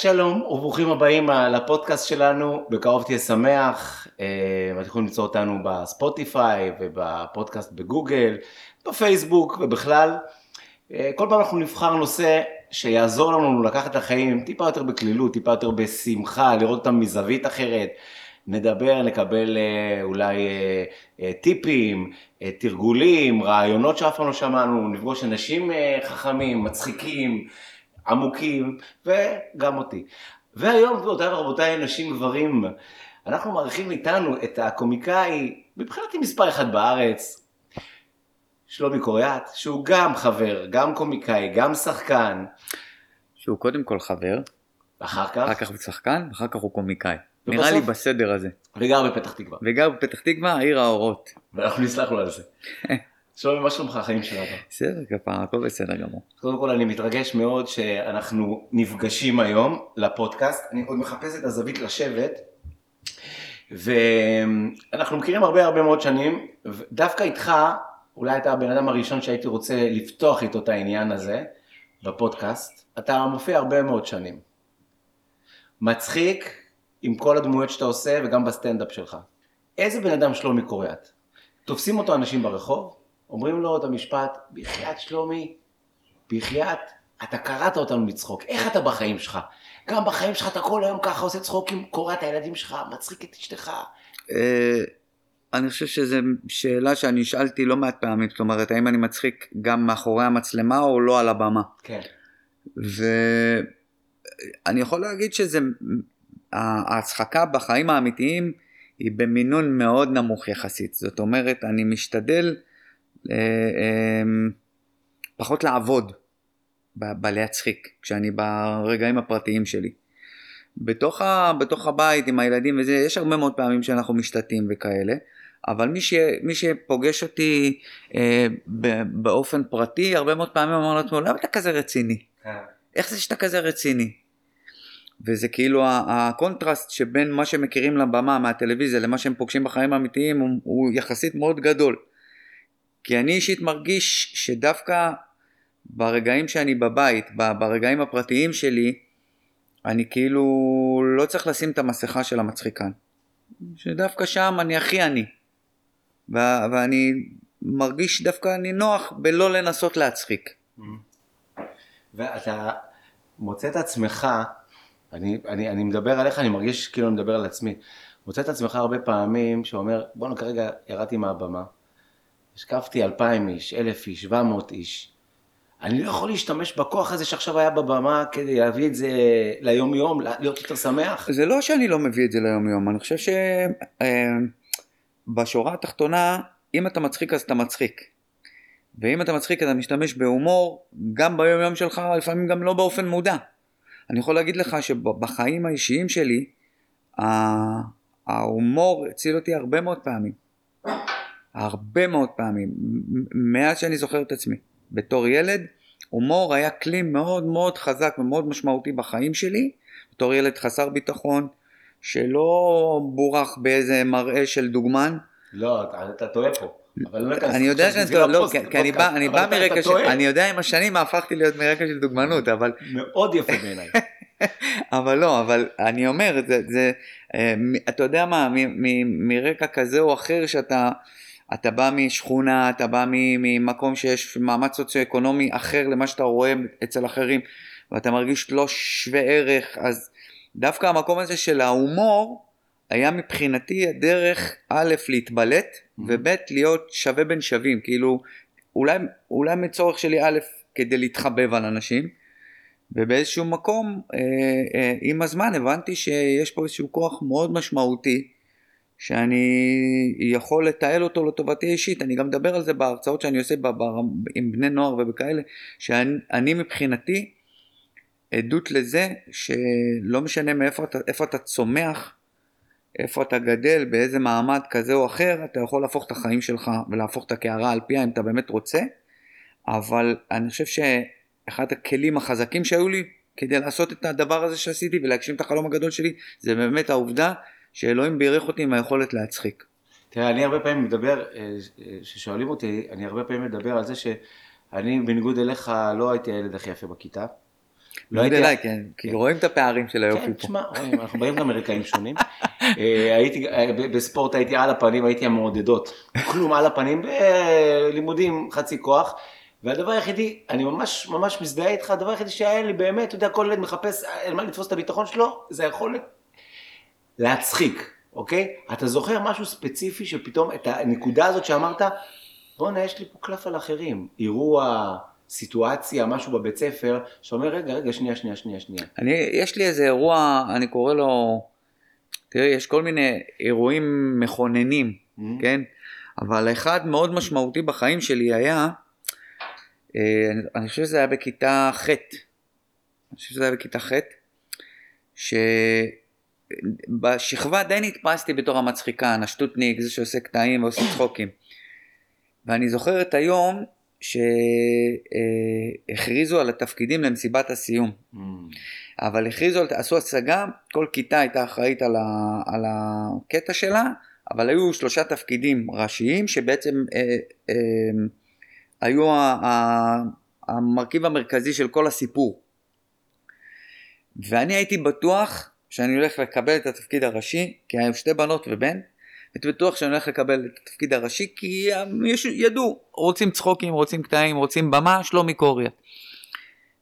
שלום וברוכים הבאים לפודקאסט שלנו, בקרוב תהיה שמח, אתם יכולים למצוא אותנו בספוטיפיי ובפודקאסט בגוגל, בפייסבוק ובכלל. כל פעם אנחנו נבחר נושא שיעזור לנו לקחת את החיים טיפה יותר בקלילות, טיפה יותר בשמחה, לראות אותם מזווית אחרת. נדבר, נקבל אולי טיפים, תרגולים, רעיונות שאף פעם לא שמענו, נפגוש אנשים חכמים, מצחיקים. עמוקים, וגם אותי. והיום, גבירותיי ורבותיי, נשים גברים, אנחנו מארחים איתנו את הקומיקאי, מבחינתי מספר אחד בארץ, שלומי קוריאט, שהוא גם חבר, גם קומיקאי, גם שחקן. שהוא קודם כל חבר. אחר כך? אחר כך הוא שחקן, אחר כך הוא קומיקאי. ובסוף? נראה לי בסדר הזה. וגר בפתח תקווה. וגר בפתח תקווה, עיר האורות. ואנחנו נסלח לו על זה. שלומי, מה שלומך החיים שלנו? בסדר, כפרה, הכל בסדר גמור. קודם כל אני מתרגש מאוד שאנחנו נפגשים היום לפודקאסט, אני עוד מחפש את הזווית לשבת, ואנחנו מכירים הרבה הרבה מאוד שנים, ודווקא איתך, אולי אתה הבן אדם הראשון שהייתי רוצה לפתוח איתו את העניין הזה בפודקאסט, אתה מופיע הרבה מאוד שנים. מצחיק עם כל הדמויות שאתה עושה וגם בסטנדאפ שלך. איזה בן אדם שלומי קוריאט? תופסים אותו אנשים ברחוב? אומרים לו את המשפט, בחייאת שלומי, בחייאת, אתה קראת אותנו לצחוק, איך אתה בחיים שלך? גם בחיים שלך אתה כל היום ככה עושה צחוקים, קורע את הילדים שלך, מצחיק את אשתך. אני חושב שזו שאלה שאני שאלתי לא מעט פעמים, זאת אומרת, האם אני מצחיק גם מאחורי המצלמה או לא על הבמה. כן. ואני יכול להגיד שזה, ההצחקה בחיים האמיתיים היא במינון מאוד נמוך יחסית. זאת אומרת, אני משתדל אה, פחות לעבוד בלהצחיק, כשאני ברגעים הפרטיים שלי. בתוך, ה, בתוך הבית עם הילדים וזה, יש הרבה מאוד פעמים שאנחנו משתתים וכאלה, אבל מי, ש, מי שפוגש אותי אה, באופן פרטי, הרבה מאוד פעמים אומר לעצמו, למה אתה כזה רציני? כן. איך זה שאתה כזה רציני? וזה כאילו הקונטרסט שבין מה שהם מכירים לבמה מהטלוויזיה למה שהם פוגשים בחיים האמיתיים הוא, הוא יחסית מאוד גדול. כי אני אישית מרגיש שדווקא ברגעים שאני בבית, ברגעים הפרטיים שלי, אני כאילו לא צריך לשים את המסכה של המצחיקן. שדווקא שם אני הכי אני. ואני מרגיש דווקא אני נוח בלא לנסות להצחיק. ואתה מוצא את עצמך, אני, אני, אני מדבר עליך, אני מרגיש כאילו אני מדבר על עצמי, מוצא את עצמך הרבה פעמים שאומר, בואנה כרגע ירדתי מהבמה, השקפתי אלפיים איש, אלף איש, שבע מאות איש. אני לא יכול להשתמש בכוח הזה שעכשיו היה בבמה כדי להביא את זה ליום יום, להיות יותר שמח. זה לא שאני לא מביא את זה ליום יום, אני חושב שבשורה אה, התחתונה, אם אתה מצחיק אז אתה מצחיק. ואם אתה מצחיק אתה משתמש בהומור, גם ביום יום שלך, לפעמים גם לא באופן מודע. אני יכול להגיד לך שבחיים האישיים שלי, ההומור הציל אותי הרבה מאוד פעמים. הרבה מאוד פעמים, מאז שאני זוכר את עצמי. בתור ילד, הומור היה כלי מאוד מאוד חזק ומאוד משמעותי בחיים שלי, בתור ילד חסר ביטחון, שלא בורח באיזה מראה של דוגמן. לא, אתה, אתה טועה פה. לא אני יודע שאני טועה, לא, כי אני בא, אני בא מרקע של, אני יודע עם השנים הפכתי להיות מרקע של דוגמנות, אבל... מאוד יפה בעיניי. אבל לא, אבל אני אומר, זה, זה, אה, אתה יודע מה, מרקע כזה או אחר שאתה... אתה בא משכונה, אתה בא ממקום שיש מעמד סוציו-אקונומי אחר למה שאתה רואה אצל אחרים, ואתה מרגיש לא שווה ערך, אז דווקא המקום הזה של ההומור, היה מבחינתי הדרך א' להתבלט, mm-hmm. וב' להיות שווה בין שווים, כאילו אולי, אולי מצורך שלי א' כדי להתחבב על אנשים, ובאיזשהו מקום אה, אה, עם הזמן הבנתי שיש פה איזשהו כוח מאוד משמעותי שאני יכול לתעל אותו לטובתי אישית, אני גם מדבר על זה בהרצאות שאני עושה עם בני נוער ובכאלה, שאני מבחינתי עדות לזה שלא משנה מאיפה אתה, אתה צומח, איפה אתה גדל, באיזה מעמד כזה או אחר, אתה יכול להפוך את החיים שלך ולהפוך את הקערה על פיה אם אתה באמת רוצה, אבל אני חושב שאחד הכלים החזקים שהיו לי כדי לעשות את הדבר הזה שעשיתי ולהגשים את החלום הגדול שלי, זה באמת העובדה שאלוהים בירך אותי עם היכולת להצחיק. תראה, אני הרבה פעמים מדבר, כששואלים אה, אותי, אני הרבה פעמים מדבר על זה שאני בניגוד אליך לא הייתי הילד הכי יפה בכיתה. לא הייתי- אליי, כן, כי רואים את הפערים של היופי כן, פה. תשמע, רואים, אנחנו באים גם מרקעים שונים. אה, הייתי, אה, בספורט הייתי על הפנים, הייתי המעודדות. כלום על הפנים, בלימודים חצי כוח. והדבר היחידי, אני ממש ממש מזדהה איתך, הדבר היחידי שהיה לי באמת, אתה יודע, כל ילד מחפש על מה לתפוס את הביטחון שלו, זה היכולת להצחיק, אוקיי? אתה זוכר משהו ספציפי שפתאום, את הנקודה הזאת שאמרת, בואנה, יש לי פה קלף על אחרים. אירוע, סיטואציה, משהו בבית ספר, שאומר, רגע, רגע, שנייה, שנייה, שנייה, שנייה. אני, יש לי איזה אירוע, אני קורא לו, תראה, יש כל מיני אירועים מכוננים, Mm-hmm. כן? אבל אחד מאוד משמעותי בחיים שלי היה, אה, אני- אני חושב שזה היה בכיתה ח', אני חושב שזה היה בכיתה ח', שבשכבה די נתפסתי בתור המצחיקן, השטוטניק, זה שעושה קטעים ועושה צחוקים. ואני זוכר את היום שהכריזו על התפקידים למסיבת הסיום. Mm. אבל הכריזו, עשו הצגה, כל כיתה הייתה אחראית על, ה, על הקטע שלה, אבל היו שלושה תפקידים ראשיים שבעצם אה, אה, היו ה, ה, המרכיב המרכזי של כל הסיפור. ואני הייתי בטוח שאני הולך לקבל את התפקיד הראשי, כי היו שתי בנות ובן, הייתי בטוח שאני הולך לקבל את התפקיד הראשי, כי הם יש- ידעו, רוצים צחוקים, רוצים קטעים, רוצים במה, שלומי קוריאה.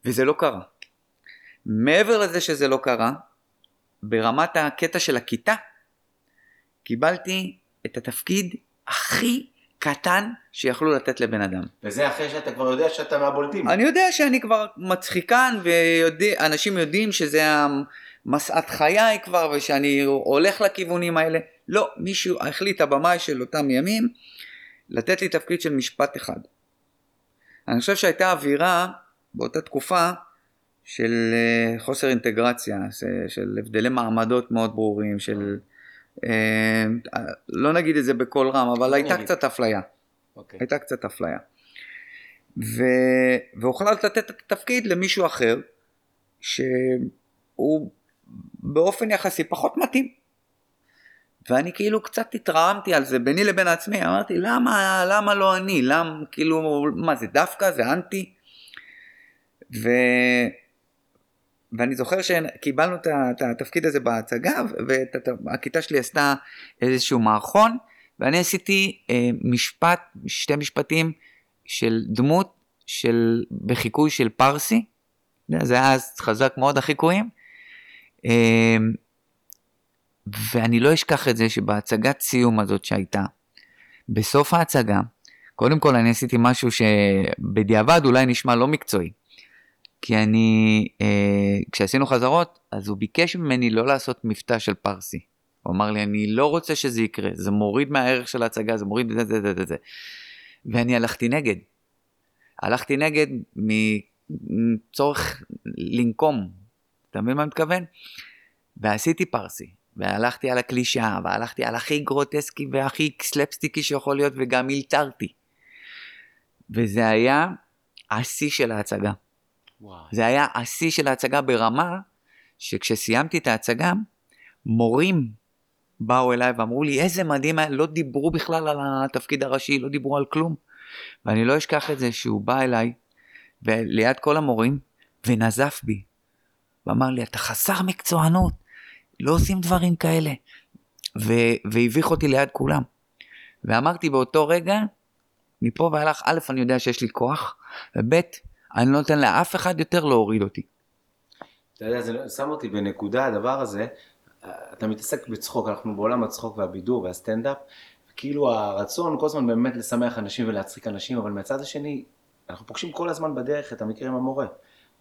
וזה לא קרה. מעבר לזה שזה לא קרה, ברמת הקטע של הכיתה, קיבלתי את התפקיד הכי קטן שיכלו לתת לבן אדם. וזה אחרי שאתה כבר יודע שאתה מהבולטים. אני יודע שאני כבר מצחיקן ואנשים יודעים שזה משאת חיי כבר ושאני הולך לכיוונים האלה. לא, מישהו החליט הבמאי של אותם ימים לתת לי תפקיד של משפט אחד. אני חושב שהייתה אווירה באותה תקופה של אה, חוסר אינטגרציה, של הבדלי מעמדות מאוד ברורים, של... אה, לא נגיד את זה בקול רם, אבל הייתה נגיד. קצת אפליה. אוקיי. הייתה קצת אפליה. ו... והוחלט לתת את התפקיד למישהו אחר, שהוא באופן יחסי פחות מתאים. ואני כאילו קצת התרעמתי על זה ביני לבין עצמי, אמרתי למה, למה לא אני, למה, כאילו, מה זה דווקא, זה אנטי? ו... ואני זוכר שקיבלנו את התפקיד הזה בהצגה, והכיתה שלי עשתה איזשהו מערכון, ואני עשיתי אה, משפט, שתי משפטים של דמות של, בחיקוי של פרסי, זה היה אז חזק מאוד החיקויים, ואני לא אשכח את זה שבהצגת סיום הזאת שהייתה, בסוף ההצגה, קודם כל אני עשיתי משהו שבדיעבד אולי נשמע לא מקצועי, כי אני, אה, כשעשינו חזרות, אז הוא ביקש ממני לא לעשות מבטא של פרסי. הוא אמר לי, אני לא רוצה שזה יקרה, זה מוריד מהערך של ההצגה, זה מוריד זה זה זה זה זה. ואני הלכתי נגד. הלכתי נגד מצורך לנקום, אתה מבין מה אני מתכוון? ועשיתי פרסי, והלכתי על הקלישאה, והלכתי על הכי גרוטסקי והכי סלפסטיקי שיכול להיות, וגם הלתרתי. וזה היה השיא של ההצגה. וואי. זה היה השיא של ההצגה ברמה שכשסיימתי את ההצגה, מורים באו אליי ואמרו לי איזה מדהים היה, לא דיברו בכלל על התפקיד הראשי, לא דיברו על כלום. ואני לא אשכח את זה שהוא בא אליי ליד כל המורים ונזף בי. ואמר לי אתה חסר מקצוענות, לא עושים דברים כאלה. ו- והביך אותי ליד כולם. ואמרתי באותו רגע, מפה ואילך, א', אני יודע שיש לי כוח, וב', אני לא נותן לאף אחד יותר להוריד אותי. אתה יודע, זה שם אותי בנקודה, הדבר הזה, אתה מתעסק בצחוק, אנחנו בעולם הצחוק והבידור והסטנדאפ, כאילו הרצון כל הזמן באמת לשמח אנשים ולהצחיק אנשים, אבל מהצד השני, אנחנו פוגשים כל הזמן בדרך את המקרה עם המורה.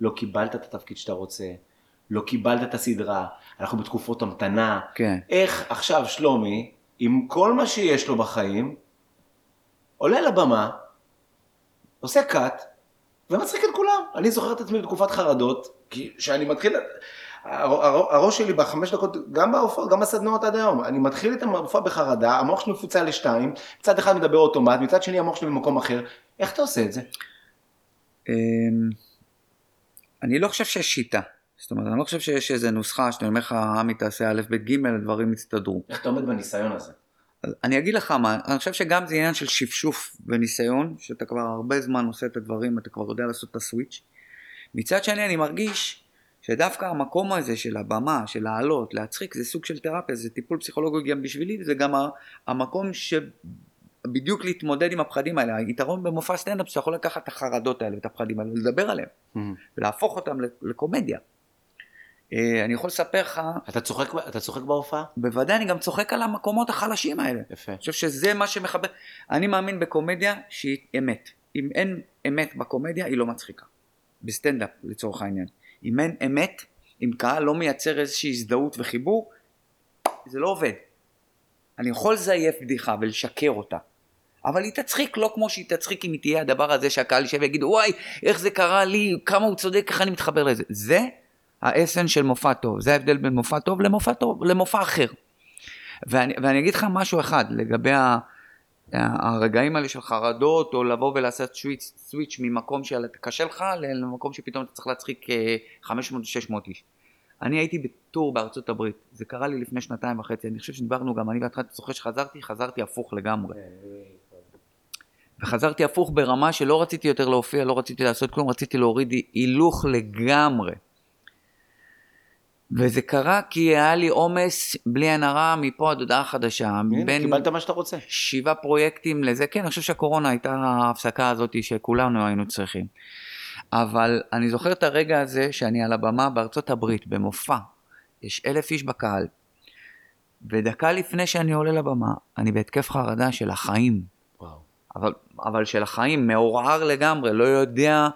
לא קיבלת את התפקיד שאתה רוצה, לא קיבלת את הסדרה, אנחנו בתקופות המתנה. כן. איך עכשיו שלומי, עם כל מה שיש לו בחיים, עולה לבמה, עושה קאט, ומצחיק את כולם. אני זוכר את עצמי בתקופת חרדות, כי כשאני מתחיל, הר- הר- הראש שלי בחמש דקות, גם בהופעות, גם בסדנאות עד היום, אני מתחיל את המופע בחרדה, המוח שלי מפוצל לשתיים, מצד אחד מדבר אוטומט, מצד שני המוח שלי במקום אחר. איך אתה עושה את זה? אמ, אני לא חושב שיש שיטה. זאת אומרת, אני לא חושב שיש איזה נוסחה שאתה אומר לך, עמי תעשה א', ב', ג', הדברים יסתדרו. איך אתה עומד בניסיון הזה? אני אגיד לך מה, אני חושב שגם זה עניין של שפשוף וניסיון, שאתה כבר הרבה זמן עושה את הדברים, אתה כבר יודע לעשות את הסוויץ'. מצד שני, אני מרגיש שדווקא המקום הזה של הבמה, של לעלות, להצחיק, זה סוג של תרפיה, זה טיפול פסיכולוגי גם בשבילי, וזה גם המקום שבדיוק להתמודד עם הפחדים האלה. היתרון במופע סטנדאפ שאתה יכול לקחת את החרדות האלה ואת הפחדים האלה, לדבר עליהם, Mm. ולהפוך אותם לקומדיה. אה, אני יכול לספר לך, אתה צוחק, אתה צוחק בהופעה? בוודאי אני גם צוחק על המקומות החלשים האלה. יפה. אני חושב שזה מה שמחבר. אני מאמין בקומדיה שהיא אמת. אם אין אמת בקומדיה, היא לא מצחיקה. בסטנדאפ לצורך העניין. אם אין אמת, אם קהל לא מייצר איזושהי הזדהות וחיבור, זה לא עובד. אני יכול לזייף בדיחה ולשקר אותה, אבל היא תצחיק לא כמו שהיא תצחיק אם היא תהיה הדבר הזה שהקהל יישב ויגיד וואי איך זה קרה לי, כמה הוא צודק, איך אני מתחבר לזה. זה האסן של מופע טוב, זה ההבדל בין מופע טוב למופע טוב, למופע אחר. ואני, ואני אגיד לך משהו אחד לגבי ה, הרגעים האלה של חרדות, או לבוא ולעשות סוויץ', סוויץ' ממקום שקשה לך למקום שפתאום אתה צריך להצחיק 500-600 איש. אני הייתי בטור בארצות הברית, זה קרה לי לפני שנתיים וחצי, אני חושב שדיברנו גם, אני ואתה זוכר שחזרתי, חזרתי הפוך לגמרי. וחזרתי הפוך ברמה שלא רציתי יותר להופיע, לא רציתי לעשות כלום, רציתי להוריד הילוך לגמרי. וזה קרה כי היה לי עומס בלי עין הרע מפה עד הודעה חדשה. הנה, בין קיבלת מה שאתה רוצה. שבעה פרויקטים לזה, כן, אני חושב שהקורונה הייתה ההפסקה הזאת שכולנו היינו צריכים. אבל אני זוכר את הרגע הזה שאני על הבמה בארצות הברית, במופע, יש אלף איש בקהל, ודקה לפני שאני עולה לבמה, אני בהתקף חרדה של החיים. וואו. אבל, אבל של החיים, מעורער לגמרי, לא יודע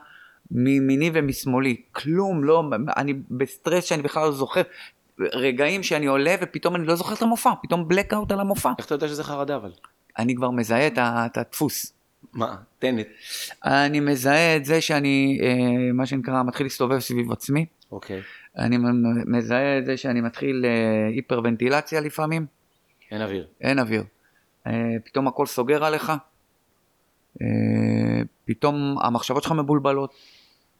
מימיני ומשמאלי, כלום, לא, אני בסטרס שאני בכלל לא זוכר, רגעים שאני עולה ופתאום אני לא זוכר את המופע, פתאום blackout על המופע. איך אתה יודע שזה חרדה אבל? אני כבר מזהה את, הדפוס. מה? תן את. אני מזהה את זה שאני, אה, מה שנקרא, מתחיל להסתובב סביב עצמי. אוקיי. אני מזהה את זה שאני מתחיל אה, היפרוונטילציה לפעמים, אין אוויר. אין אוויר. אה, פתאום הכל סוגר עליך. פתאום המחשבות שלך מבולבלות.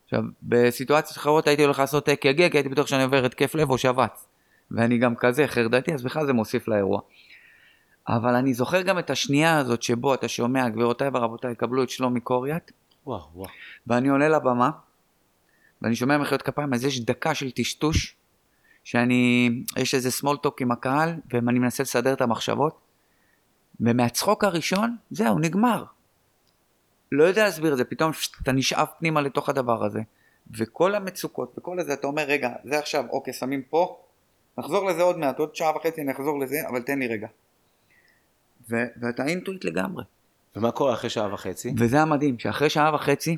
עכשיו, בסיטואציות אחרות הייתי הולך לעשות אק"ג, כי הייתי בטוח שאני עובר התקף לב או שבץ. ואני גם כזה חרדתי, אז בכלל זה מוסיף לאירוע. אבל אני זוכר גם את השנייה הזאת שבו אתה שומע, גבירותיי ורבותיי, קבלו את שלומי קוריאט, וואו, וואו. ואני עולה לבמה, ואני שומע מחיאות כפיים, אז יש דקה של טשטוש, שאני, יש איזה small talk עם הקהל, ואני מנסה לסדר את המחשבות, ומהצחוק הראשון, זהו, נגמר. לא יודע להסביר את זה, פתאום אתה נשאב פנימה לתוך הדבר הזה, וכל המצוקות וכל הזה, אתה אומר, רגע, זה עכשיו, אוקיי, שמים פה, נחזור לזה עוד מעט, עוד שעה וחצי אני אחזור לזה, אבל תן לי רגע. ו- ואתה אינטואיט לגמרי. ומה קורה אחרי שעה וחצי? וזה המדהים, שאחרי שעה וחצי,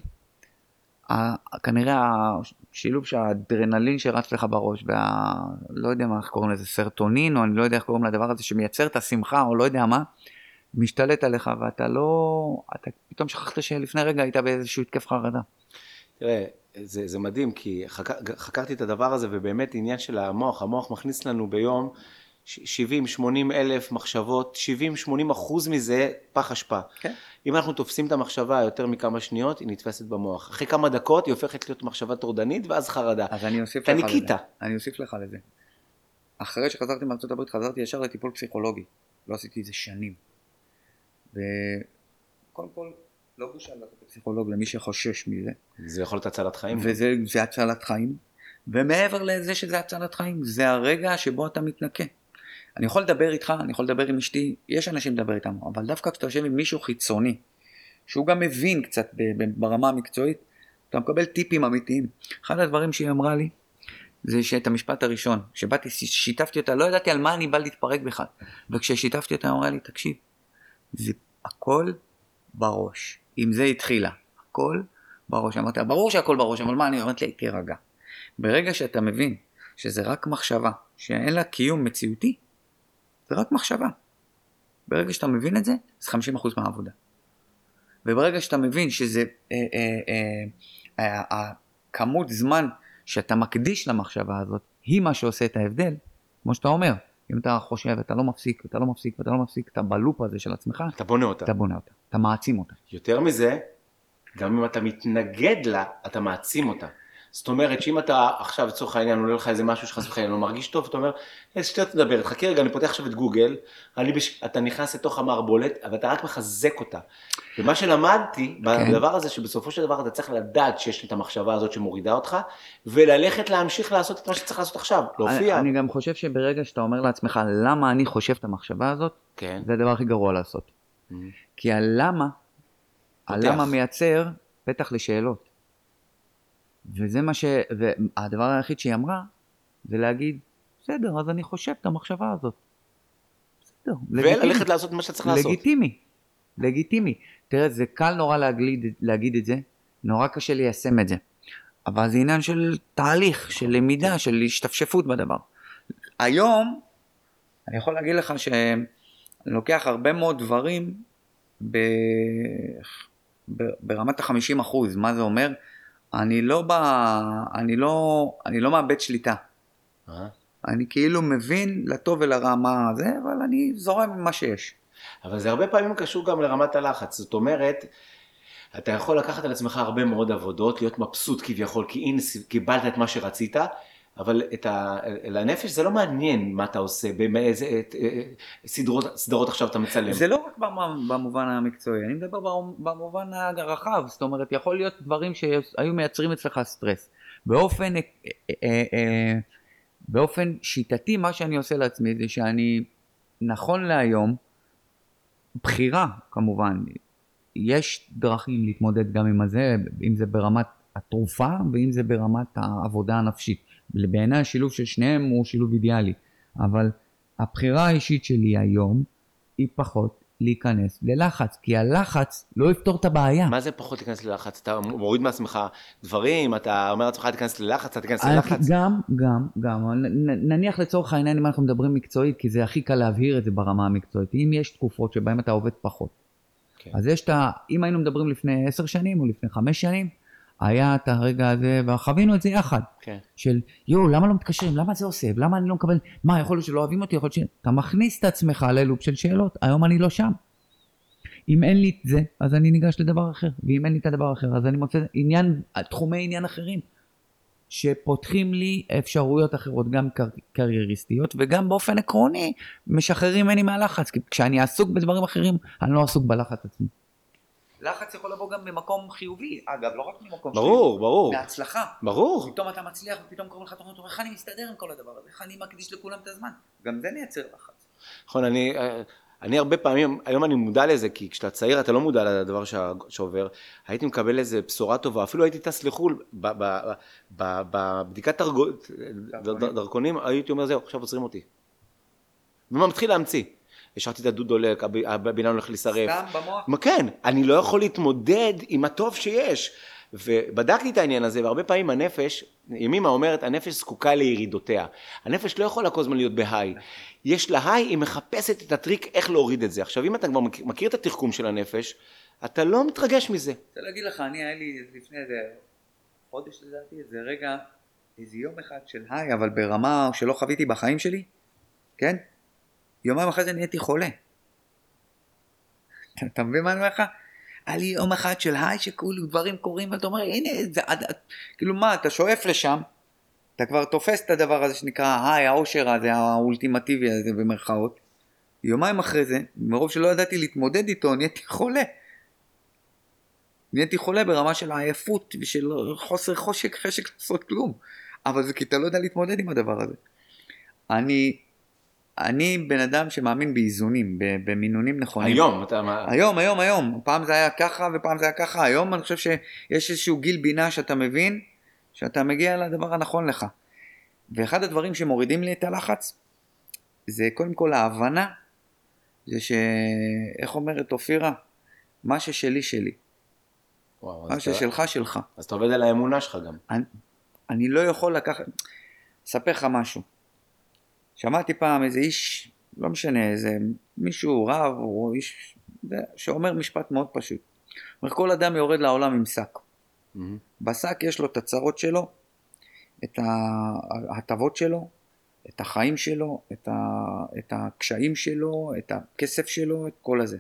ה- כנראה השילוב של האדרנלין שרץ לך בראש, וה... לא יודע מה, איך קוראים לזה, סרטונין, או אני לא יודע איך קוראים לדבר הזה, שמייצר את השמחה, או לא יודע מה, משתלט עליך, ואתה לא... אתה פתאום שכחת שלפני רגע היית באיזשהו התקף חרדה. תראה, זה, זה מדהים, כי חק, חקרתי את הדבר הזה, ובאמת עניין של המוח, המוח מכניס לנו ביום 70-80 אלף מחשבות, 70-80 אחוז מזה פח אשפה. כן. אם אנחנו תופסים את המחשבה יותר מכמה שניות, היא נתפסת במוח. אחרי כמה דקות היא הופכת להיות מחשבה טורדנית, ואז חרדה. אז אני אוסיף אתה לך. לזה. אני אוסיף לך לזה. אחרי שחזרתי מארצות הברית, חזרתי ישר לטיפול פסיכולוגי. לא עשיתי את זה שנים. וקודם כל, לא בושה ללכת לפסיכולוג למי שחושש מזה. זה יכול להיות הצלת חיים. וזה זה הצלת חיים. ומעבר לזה שזה הצלת חיים, זה הרגע שבו אתה מתנקה. אני יכול לדבר איתך, אני יכול לדבר עם אשתי, יש אנשים לדבר איתם, אבל דווקא כשאתה יושב עם מישהו חיצוני, שהוא גם מבין קצת ברמה המקצועית, אתה מקבל טיפים אמיתיים. אחד הדברים שהיא אמרה לי, זה שאת המשפט הראשון, שבאתי, שיתפתי אותה, לא ידעתי על מה אני בא להתפרק בכלל. וכששיתפתי אותה, היא אמרה לי, תקשיב, זה הכל בראש. עם זה התחילה. הכל בראש. אמרתי לה, ברור שהכל בראש, אבל מה, אני אומרת לי, תירגע. ברגע שאתה מבין שזה רק מחשבה, שאין לה קיום מציאותי, זה רק מחשבה. ברגע שאתה מבין את זה, זה 50% מהעבודה. וברגע שאתה מבין שזה אה, אה, אה, אה, הכמות זמן שאתה מקדיש למחשבה הזאת, היא מה שעושה את ההבדל, כמו שאתה אומר, אם אתה חושב, אתה לא מפסיק, אתה לא מפסיק, ואתה לא מפסיק, אתה בלופ הזה של עצמך, אתה בונה אותה. אתה בונה אותה, אתה מעצים אותה. יותר מזה, גם אם אתה מתנגד לה, אתה מעצים אותה. זאת אומרת שאם אתה עכשיו לצורך העניין עולה לך איזה משהו שחס וחלילה לא מרגיש טוב, אתה אומר, איזה שטויות מדברת, חכה רגע, אני פותח עכשיו את גוגל, אני בש... אתה נכנס לתוך המערבולת, אבל אתה רק מחזק אותה. ומה שלמדתי כן. בדבר הזה, שבסופו של דבר אתה צריך לדעת שיש את המחשבה הזאת שמורידה אותך, וללכת להמשיך לעשות את מה שצריך לעשות עכשיו, להופיע. אני, אני גם חושב שברגע שאתה אומר לעצמך, למה אני חושב את המחשבה הזאת, כן. זה הדבר הכי גרוע לעשות. Mm. כי הלמה, פותח. הלמה מייצר פתח לשאלות. וזה מה ש... והדבר היחיד שהיא אמרה, זה להגיד, בסדר, אז אני חושב את המחשבה הזאת. בסדר, וללכת לעשות מה שאתה צריך לעשות. לגיטימי, לגיטימי. תראה, זה קל נורא להגיד, להגיד את זה, נורא קשה ליישם את זה. אבל זה עניין של תהליך, של למידה, של השתפשפות בדבר. היום, אני יכול להגיד לך שאני לוקח הרבה מאוד דברים ב... ב... ברמת ה-50 אחוז. מה זה אומר? אני לא ב... אני לא, אני לא מאבד שליטה. אה? אני כאילו מבין לטוב ולרע מה זה, אבל אני זורם עם מה שיש. אבל זה הרבה פעמים קשור גם לרמת הלחץ. זאת אומרת, אתה יכול לקחת על עצמך הרבה מאוד עבודות, להיות מבסוט כביכול, כי הנה קיבלת את מה שרצית, אבל את ה... לנפש זה לא מעניין מה אתה עושה, באיזה אה, סדרות, סדרות עכשיו אתה מצלם. זה לא רק במ- במובן המקצועי, אני מדבר במ- במובן הרחב, זאת אומרת, יכול להיות דברים שהיו מייצרים אצלך סטרס. באופן, אה, אה, באופן שיטתי, מה שאני עושה לעצמי זה שאני, נכון להיום, בחירה כמובן, יש דרכים להתמודד גם עם הזה, אם זה ברמת התרופה ואם זה ברמת העבודה הנפשית. בעיניי השילוב של שניהם הוא שילוב אידיאלי, אבל הבחירה האישית שלי היום היא פחות להיכנס ללחץ, כי הלחץ לא יפתור את הבעיה. מה זה פחות להיכנס ללחץ? אתה מוריד מעצמך דברים, אתה אומר לעצמך תיכנס ללחץ, אתה תיכנס אה, ללחץ. גם, גם, גם, נניח לצורך העניין אם אנחנו מדברים מקצועית, כי זה הכי קל להבהיר את זה ברמה המקצועית, אם יש תקופות שבהן אתה עובד פחות, כן. אז יש את ה... אם היינו מדברים לפני עשר שנים או לפני חמש שנים, היה את הרגע הזה, וחווינו את זה יחד, כן. של יואו, למה לא מתקשרים? למה זה עושה? למה אני לא מקבל? מה, יכול להיות שלא אוהבים אותי? יכול להיות ש... אתה מכניס את עצמך ללופ של שאלות, היום אני לא שם. אם אין לי את זה, אז אני ניגש לדבר אחר, ואם אין לי את הדבר האחר, אז אני מוצא עניין, תחומי עניין אחרים, שפותחים לי אפשרויות אחרות, גם קר... קרייריסטיות, וגם באופן עקרוני, משחררים ממני מהלחץ, כי כשאני עסוק בדברים אחרים, אני לא עסוק בלחץ עצמו. לחץ יכול לבוא גם ממקום חיובי, אגב, לא רק ממקום ברור, ברור, מהצלחה. ברור. פתאום אתה מצליח ופתאום קוראים לך תוכנית, איך אני מסתדר עם כל הדבר הזה, איך אני מקדיש לכולם את הזמן. גם זה מייצר לחץ. נכון, אני, אה, אני הרבה פעמים, היום אני מודע לזה, כי כשאתה צעיר אתה לא מודע לדבר שעובר. הייתי מקבל איזה בשורה טובה, אפילו הייתי טס לחו"ל, בבדיקת דרכונים, הייתי אומר, זהו, עכשיו עוצרים אותי. ומתחיל להמציא. השארתי את הדוד דולק, הב- הבניין הולך להישרף. סתם במוח? כן, אני לא יכול להתמודד עם הטוב שיש. ובדקתי את העניין הזה, והרבה פעמים הנפש, ימימה אומרת, הנפש זקוקה לירידותיה. הנפש לא יכולה כל הזמן להיות בהיי. יש לה היי, היא מחפשת את הטריק איך להוריד את זה. עכשיו, אם אתה כבר מכיר- את התחכום של הנפש, אתה לא מתרגש מזה. רוצה להגיד לך, אני היה לי לפני איזה חודש לדעתי, איזה רגע, איזה יום אחד של היי, אבל ברמה שלא חוויתי בחיים שלי, כן? יומיים אחרי זה נהייתי חולה. אתה- מבין מה אני אומר לך? היה לי יום אחד של היי שכאילו דברים קורים ואתה אומר הנה זה עד כאילו מה אתה שואף לשם? אתה כבר תופס את הדבר הזה שנקרא היי האושר הזה האולטימטיבי הזה במרכאות. יומיים אחרי זה מרוב שלא ידעתי להתמודד איתו נהייתי חולה. נהייתי חולה ברמה של עייפות ושל חוסר חושק חשק לעשות כלום. אבל זה כי אתה לא יודע להתמודד עם הדבר הזה. אני אני בן אדם שמאמין באיזונים במינונים נכונים היום, אתה... מה- היום, היום, היום. פעם זה היה ככה ופעם זה היה ככה. היום אני חושב שיש איזשהו גיל בינה שאתה מבין שאתה מגיע לדבר הנכון לך. ואחד הדברים שמורידים לי את הלחץ זה קודם כל ההבנה זה ש... איך אומרת אופירה? מה ששלי שלי. וואו, מה אז אתה- ששלך שלך. אז אתה עובד על האמונה שלך גם. אני, אני לא יכול לקחת... אספר לך משהו. שמעתי פעם איזה איש, לא משנה, איזה מישהו רב או איש שאומר משפט מאוד פשוט. אומר, כל אדם יורד לעולם עם שק. מהמם. בשק יש לו את הצרות שלו, את ההטבות שלו, את החיים שלו, את, ה, את הקשיים שלו, את הכסף שלו, את כל הזה.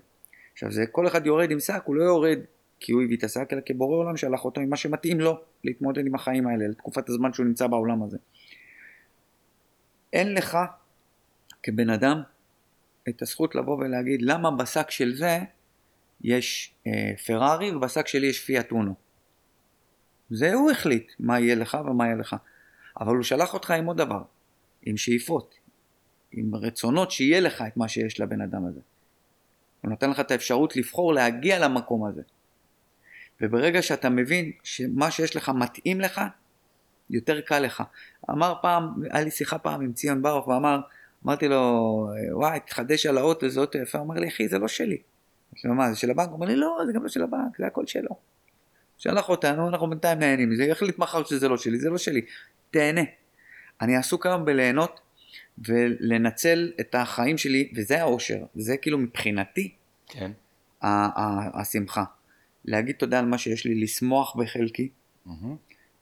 עכשיו, זה כל אחד יורד עם שק, הוא לא יורד כי הוא הביא את השק, אלא כבורא עולם שלח אותו עם מה שמתאים לו להתמודד עם החיים האלה, לתקופת הזמן שהוא נמצא בעולם הזה. אין לך, כבן אדם, את הזכות לבוא ולהגיד למה בשק של זה יש אה, פרארי ובשק שלי יש פיאט אונו. זה הוא החליט מה יהיה לך ומה יהיה לך. אבל הוא שלח אותך עם עוד דבר, עם שאיפות, עם רצונות שיהיה לך את מה שיש לבן אדם הזה. הוא נותן לך את האפשרות לבחור להגיע למקום הזה. וברגע שאתה מבין שמה שיש לך מתאים לך, יותר קל לך. אמר פעם, היה לי שיחה פעם עם ציון ברוך ואמר, אמרתי לו, וואי, תחדש על האוטו, זה אוטו יפה. הוא אומר לי, אחי, זה לא שלי. אמרתי לו, מה, זה של הבנק? הוא אומר לי, לא, זה גם לא של הבנק, זה הכל שלו. שלח אותנו, אנחנו בינתיים נהנים מזה, יחליט מחר שזה לא שלי, זה לא שלי. תהנה. אני עסוק היום בליהנות ולנצל את החיים שלי, וזה האושר, זה כאילו מבחינתי כן. השמחה. להגיד תודה על מה שיש לי, לשמוח בחלקי,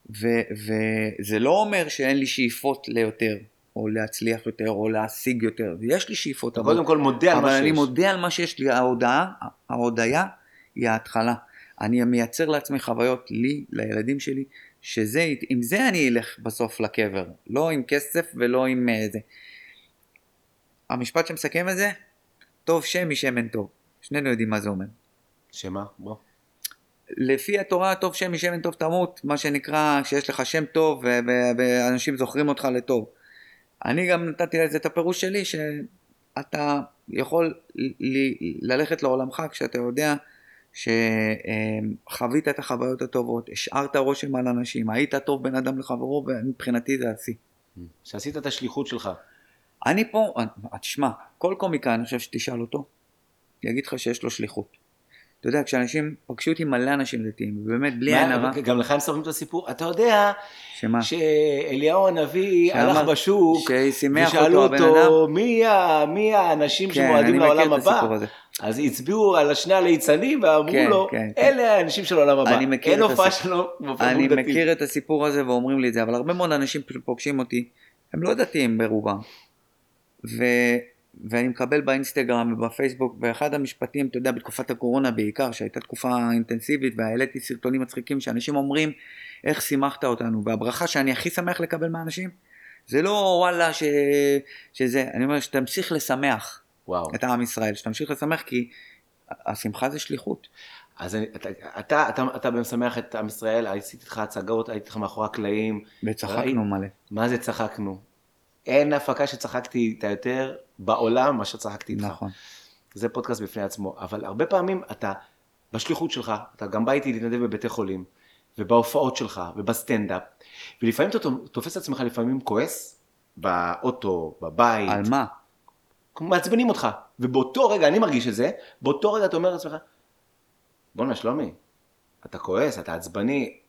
וזה לא אומר שאין לי שאיפות ליותר, או להצליח יותר, או להשיג יותר, יש לי שאיפות, אתה קודם כל מודה על מה שיש. אבל אני מודה על מה שיש לי, ההודעה, ההודיה היא ההתחלה. אני מייצר לעצמי חוויות, לי, לילדים שלי, שזה, עם זה אני אלך בסוף לקבר, לא עם כסף ולא עם uh, זה. המשפט שמסכם את זה, טוב שם משמן טוב. שנינו יודעים מה זה אומר. שמה? בוא. לפי התורה, טוב שם משמן טוב תמות, מה שנקרא, שיש לך שם טוב ואנשים זוכרים אותך לטוב. אני גם נתתי לזה את הפירוש שלי, שאתה יכול ללכת לעולמך כשאתה יודע שחווית את החוויות הטובות, השארת רושם על אנשים, היית טוב בן אדם לחברו, ומבחינתי זה השיא. שעשית את השליחות שלך. אני פה, תשמע, כל קומיקאי, אני חושב שתשאל אותו, יגיד לך שיש לו שליחות. אתה יודע, כשאנשים, פגשו אותי מלא אנשים דתיים, ובאמת בלי עין הרע. גם לך הם מספרים את הסיפור? אתה יודע, שמה? שאליהו הנביא הלך בשוק, ושאלו אותו, מי, מי האנשים כן, שמועדים לעולם הבא? אז הצביעו על שני הליצנים ואמרו כן, לו, כן, כן. אלה כן. האנשים של העולם הבא. אין הופעה שלו אני מכיר את הסיפור הזה ואומרים לי את זה, אבל הרבה מאוד אנשים פוגשים אותי, הם לא דתיים ברובם. ו... ואני מקבל באינסטגרם ובפייסבוק, ואחד המשפטים, אתה יודע, בתקופת הקורונה בעיקר, שהייתה תקופה אינטנסיבית, והעליתי סרטונים מצחיקים שאנשים אומרים, איך שימחת אותנו, והברכה שאני הכי שמח לקבל מהאנשים, זה לא וואלה ש... שזה, אני אומר שתמשיך לשמח וואו. את העם ישראל, שתמשיך לשמח כי השמחה זה שליחות. אז אני, אתה, אתה, אתה, אתה משמח את עם ישראל, עשיתי איתך הצגות, הייתי איתך מאחורי הקלעים. וצחקנו מלא. מה זה צחקנו? אין הפקה שצחקתי איתה יותר בעולם מה שצחקתי איתך. נכון. זה פודקאסט בפני עצמו, אבל הרבה פעמים אתה בשליחות שלך, אתה גם בא איתי להתנדב בבתי חולים, ובהופעות שלך, ובסטנדאפ, ולפעמים אתה תופס את עצמך לפעמים כועס, באוטו, בבית. על מה? מעצבנים אותך, ובאותו רגע, אני מרגיש את זה, באותו רגע אתה אומר לעצמך, בואנה שלומי, אתה כועס, אתה עצבני,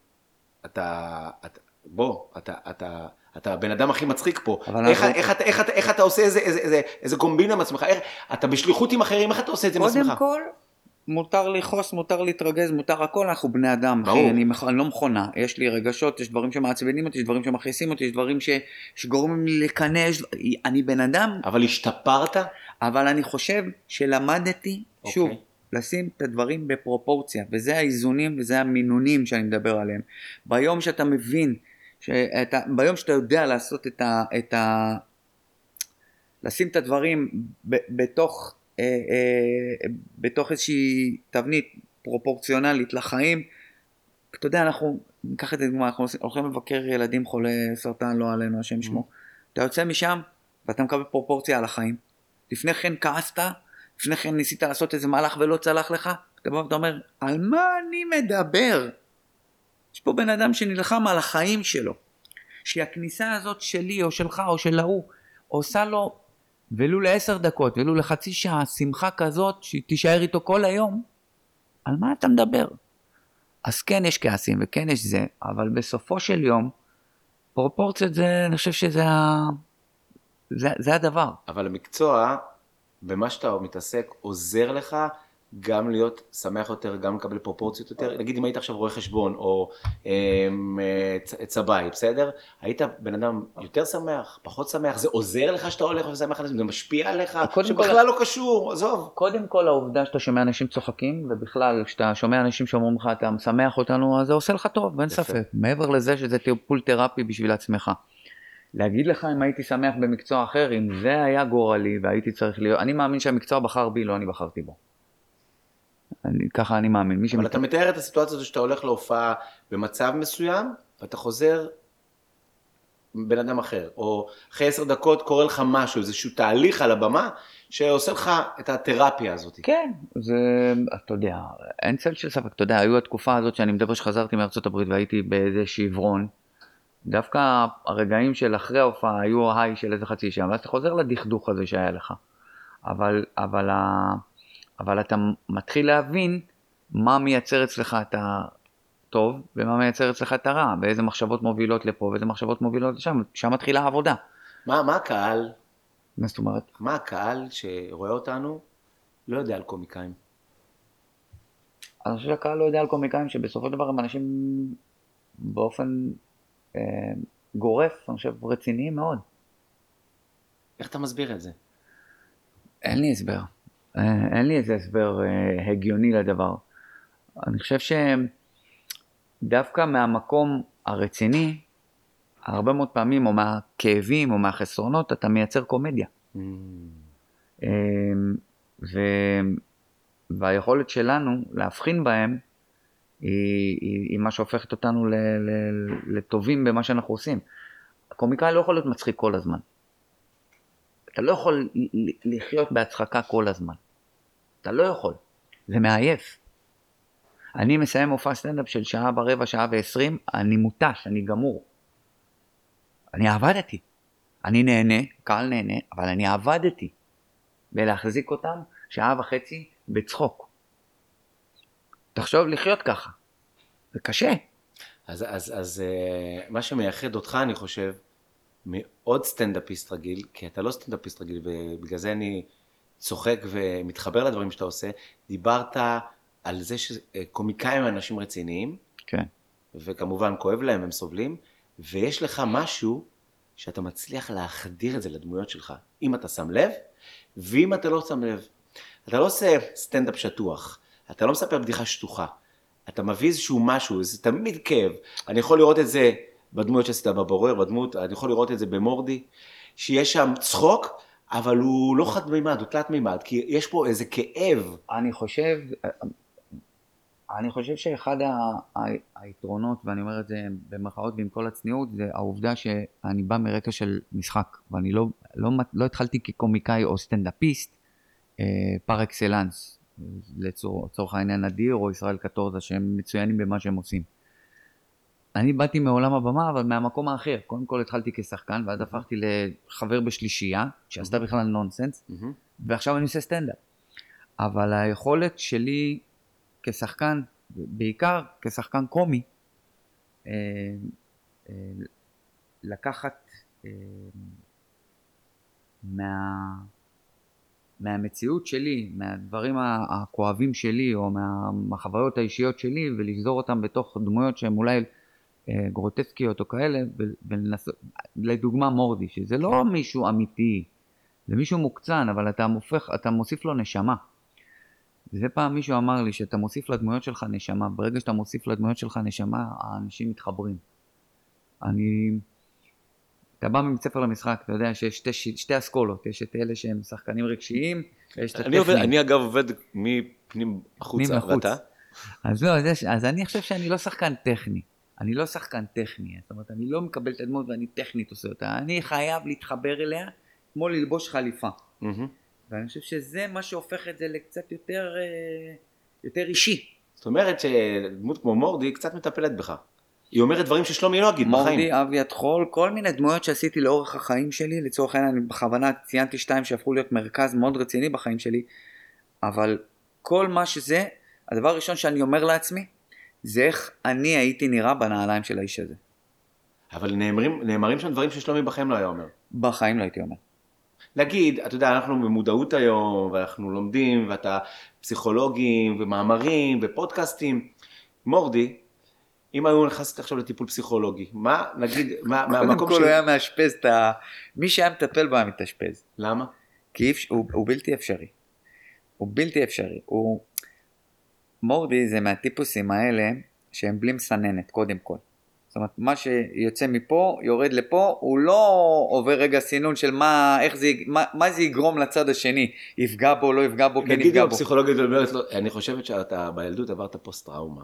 אתה, אתה בוא, אתה, אתה, אתה הבן אדם הכי מצחיק פה. איך, אנחנו... איך, איך, איך, איך אתה עושה איזה, איזה, איזה, איזה קומבינה עם עצמך? איך, אתה בשליחות עם אחרים, איך אתה עושה את זה עם עצמך? קודם כל, מותר לכעוס, מותר להתרגז, מותר הכל, אנחנו בני אדם, אחי, אני, אני לא מכונה, יש לי רגשות, יש דברים שמעצבנים אותי, יש דברים שמכעיסים אותי, יש דברים ש, שגורמים לי לקנא, יש... אני בן אדם. אבל השתפרת? אבל אני חושב שלמדתי, okay. שוב, אוקיי. לשים את הדברים בפרופורציה, וזה האיזונים וזה המינונים שאני מדבר עליהם. ביום שאתה מבין שאתה, ביום שאתה יודע לעשות את ה... את ה לשים את הדברים ב, בתוך, אה, אה, בתוך איזושהי תבנית פרופורציונלית לחיים, אתה יודע, אנחנו, ניקח את זה דוגמא, אנחנו הולכים לבקר ילדים חולי סרטן, לא עלינו, השם שמו. Mm-hmm. אתה יוצא משם ואתה מקבל פרופורציה על החיים. לפני כן כעסת, לפני כן ניסית לעשות איזה מהלך ולא צלח לך, אתה בא ואתה אומר, על מה אני מדבר? יש פה בן אדם שנלחם על החיים שלו. שהכניסה הזאת שלי או שלך או של ההוא עושה לו ולו לעשר דקות ולו לחצי שעה שמחה כזאת שתישאר איתו כל היום, על מה אתה מדבר? אז כן יש כעסים וכן יש זה, אבל בסופו של יום פרופורציות זה, אני חושב שזה ה... זה, זה הדבר. אבל המקצוע, במה שאתה מתעסק, עוזר לך גם להיות שמח יותר, גם לקבל פרופורציות יותר? נגיד אם היית עכשיו רואה חשבון או אמ, אה, צבעי, בסדר? היית בן אדם יותר שמח, פחות שמח? זה עוזר לך שאתה הולך ושמח אנשים? זה משפיע עליך? קודם שבכלל לא קשור, עזוב. קודם כל העובדה שאתה שומע אנשים צוחקים, ובכלל כשאתה שומע אנשים שאומרים לך אתה משמח אותנו, אז זה עושה לך טוב, אין. ספק. מעבר לזה שזה טיפול תרפי בשביל עצמך. להגיד לך אם הייתי שמח במקצוע אחר, אם זה היה גורלי והייתי צריך להיות, אני מאמין שהמקצוע בחר בי, לא אני בחרתי בו. אני, ככה אני מאמין. מי אבל שמת... אתה מתאר את הסיטואציה הזו שאתה הולך להופעה במצב מסוים, ואתה חוזר בן אדם אחר, או אחרי עשר דקות קורה לך משהו, איזשהו תהליך על הבמה, שעושה לך את התרפיה הזאת. כן, זה, אתה יודע, אין צל של ספק, אתה יודע, היו התקופה הזאת שאני מדבר שחזרתי מארצות הברית והייתי באיזה שברון, דווקא הרגעים של אחרי ההופעה היו היי של איזה חצי שעה, ואז אתה חוזר לדכדוך הזה שהיה לך. אבל, אבל, ה, אבל אתה מתחיל להבין מה מייצר אצלך את הטוב ומה מייצר אצלך את הרע, ואיזה מחשבות מובילות לפה ואיזה מחשבות מובילות לשם, שם מתחילה העבודה. מה, מה הקהל, מה זאת אומרת? מה הקהל שרואה אותנו לא יודע על קומיקאים? אני חושב שהקהל לא יודע על קומיקאים שבסופו של דבר הם אנשים באופן אה, גורף, אני חושב, רציניים מאוד. איך אתה מסביר את זה? אין לי הסבר. אה, אין לי איזה הסבר אה, הגיוני לדבר. אני חושב שדווקא מהמקום הרציני, הרבה מאוד פעמים, או מהכאבים, או מהחסרונות, אתה מייצר קומדיה. אה, ו... והיכולת שלנו להבחין בהם היא, היא, היא מה שהופכת אותנו ל, ל, לטובים במה שאנחנו עושים. הקומיקאי לא יכול להיות מצחיק כל הזמן. אתה לא יכול לחיות בהצחקה כל הזמן. אתה לא יכול. זה מעייף. אני מסיים מופע סטנדאפ של שעה ברבע, שעה ועשרים, אני מותש, אני גמור. אני עבדתי. אני נהנה, קהל נהנה, אבל אני עבדתי בלהחזיק אותם שעה וחצי בצחוק. תחשוב לחיות ככה. זה קשה. אז, אז, אז אה, מה שמייחד אותך, אני חושב, מעוד סטנדאפיסט רגיל, כי אתה לא סטנדאפיסט רגיל, ובגלל זה אני צוחק ומתחבר לדברים שאתה עושה, דיברת על זה שקומיקאים הם אנשים רציניים, כן. וכמובן כואב להם, הם סובלים, ויש לך משהו שאתה מצליח להחדיר את זה לדמויות שלך, אם אתה שם לב, ואם אתה לא שם לב. אתה לא עושה סטנדאפ שטוח, אתה לא מספר בדיחה שטוחה, אתה מביא איזשהו משהו, זה תמיד כאב. אני יכול לראות את זה בדמויות שעשית בבורר, בדמות, אני יכול לראות את זה במורדי, שיש שם צחוק, אבל הוא לא חד מימד, הוא תלת מימד, כי יש פה איזה כאב. אני חושב, אני חושב שאחד היתרונות, ואני אומר את זה במרכאות ועם כל הצניעות, זה העובדה שאני בא מרקע של משחק, ואני לא, לא, לא התחלתי כקומיקאי או סטנדאפיסט אה, par excellence, לצור- לצורך העניין אדיר או ישראל קטורזה, שהם מצוינים במה שהם עושים. אני באתי מעולם הבמה, אבל מהמקום האחר. קודם כל התחלתי כשחקן, ואז הפכתי לחבר בשלישייה, שעשתה בכלל נונסנס, מהמם. ועכשיו אני עושה סטנדאפ. אבל היכולת שלי כשחקן, בעיקר כשחקן קומי, אה, אה, לקחת אה, מה, מהמציאות שלי, מהדברים הכואבים שלי, או מה, מהחוויות האישיות שלי, ולשזור אותם בתוך דמויות שהן אולי גרוטסקיות או כאלה, ולנסות, לדוגמה מורדי, שזה לא מישהו אמיתי, זה מישהו מוקצן, אבל אתה, מופך, אתה מוסיף לו נשמה. זה פעם מישהו אמר לי שאתה מוסיף לדמויות שלך נשמה, ברגע שאתה מוסיף לדמויות שלך נשמה, האנשים מתחברים. אני... אתה בא מבית ספר למשחק, אתה יודע שיש שתי, שתי אסכולות, יש את אלה שהם שחקנים רגשיים, ויש את אני, הטכניים. אני אגב עובד מפנים החוצה. ואתה? אז לא, אז, יש, אז אני חושב שאני לא שחקן טכני. אני לא שחקן טכני, זאת אומרת, אני לא מקבל את הדמות ואני טכנית עושה אותה. אני חייב להתחבר אליה כמו ללבוש חליפה. ואני חושב שזה מה שהופך את זה לקצת יותר, אה, יותר אישי. זאת אומרת שדמות כמו מורדי קצת מטפלת בך. היא אומרת דברים ששלומי לא יגיד בחיים. מורדי, אבי הטחול, כל מיני דמויות שעשיתי לאורך החיים שלי, לצורך העניין אני בכוונה ציינתי שתיים שהפכו להיות מרכז מאוד רציני בחיים שלי, אבל כל מה שזה, הדבר הראשון שאני אומר לעצמי, זה איך אני הייתי נראה בנעליים של האיש הזה. אבל נאמרים, נאמרים שם דברים ששלומי בחיים לא היה אומר. בחיים לא הייתי אומר. נגיד, אתה יודע, אנחנו במודעות היום, ואנחנו לומדים, ואתה פסיכולוגים, ומאמרים, ופודקאסטים. מורדי, אם היו נכנסת עכשיו לטיפול פסיכולוגי, מה, נגיד, מה, מהמקום קודם כל הוא היה מאשפז את ה... מי שהיה מטפל בו היה מתאשפז. למה? כי הוא, הוא בלתי אפשרי. הוא בלתי אפשרי. הוא... מורדי זה מהטיפוסים האלה שהם בלי מסננת, קודם כל. זאת אומרת, מה שיוצא מפה, יורד לפה, הוא לא עובר רגע סינון של מה, איך זה, מה, מה זה יגרום לצד השני, יפגע בו, לא יפגע בו, כן נגיד יפגע בו. הפסיכולוגית אומרת לו, אני חושבת שאתה בילדות עברת פוסט טראומה.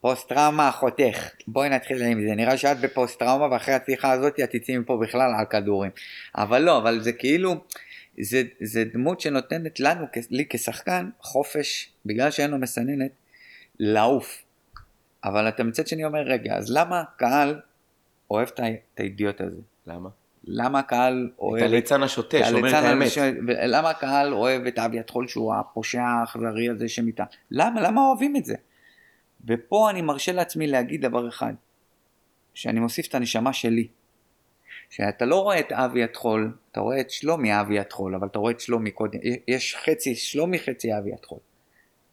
פוסט טראומה חותך, בואי נתחיל עם זה, נראה שאת בפוסט טראומה ואחרי השיחה הזאת את תצאי מפה בכלל על כדורים. אבל לא, אבל זה כאילו, זה, זה דמות שנותנת לנו, לי כשחקן, חופש, בגלל שאין לו מסננת, לעוף. אבל אתה מצד שני אומר, רגע, אז למה הקהל אוהב את האידיוט הזה? למה? למה הקהל אוהב... את הליצן השוטה שאומר את האמת. למה הקהל אוהב את אבי הטחול שהוא הפושע האכזרי הזה שמתה? למה? למה אוהבים את זה? ופה אני מרשה לעצמי להגיד דבר אחד, שאני מוסיף את הנשמה שלי. שאתה לא רואה את אבי הטחול, אתה רואה את שלומי אבי הטחול, אבל אתה רואה את שלומי קודם, יש חצי שלומי חצי אבי הטחול.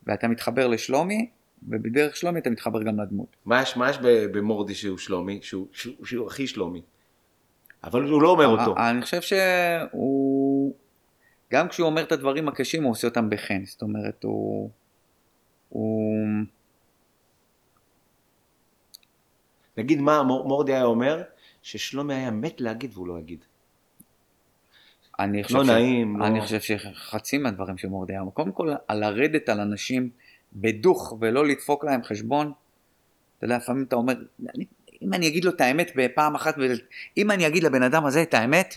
ואתה מתחבר לשלומי, ובדרך שלומי אתה מתחבר גם לדמות. מה יש, מה יש במורדי שהוא שלומי, שהוא, שהוא, שהוא הכי שלומי? אבל הוא לא אומר אותו. אני חושב שהוא, גם כשהוא אומר את הדברים הקשים הוא עושה אותם בחן, זאת אומרת הוא, הוא, נגיד מה מור- מורדי היה אומר, ששלומי היה מת להגיד והוא לא יגיד. אני חושב, לא ש... נעים, לא- אני חושב שחצי מהדברים של מורדי אמר, קודם כל על לרדת על אנשים בדוך ולא לדפוק להם חשבון, אתה יודע לפעמים אתה אומר, אני, אם אני אגיד לו את האמת בפעם אחת. אם אני אגיד לבן אדם הזה את האמת,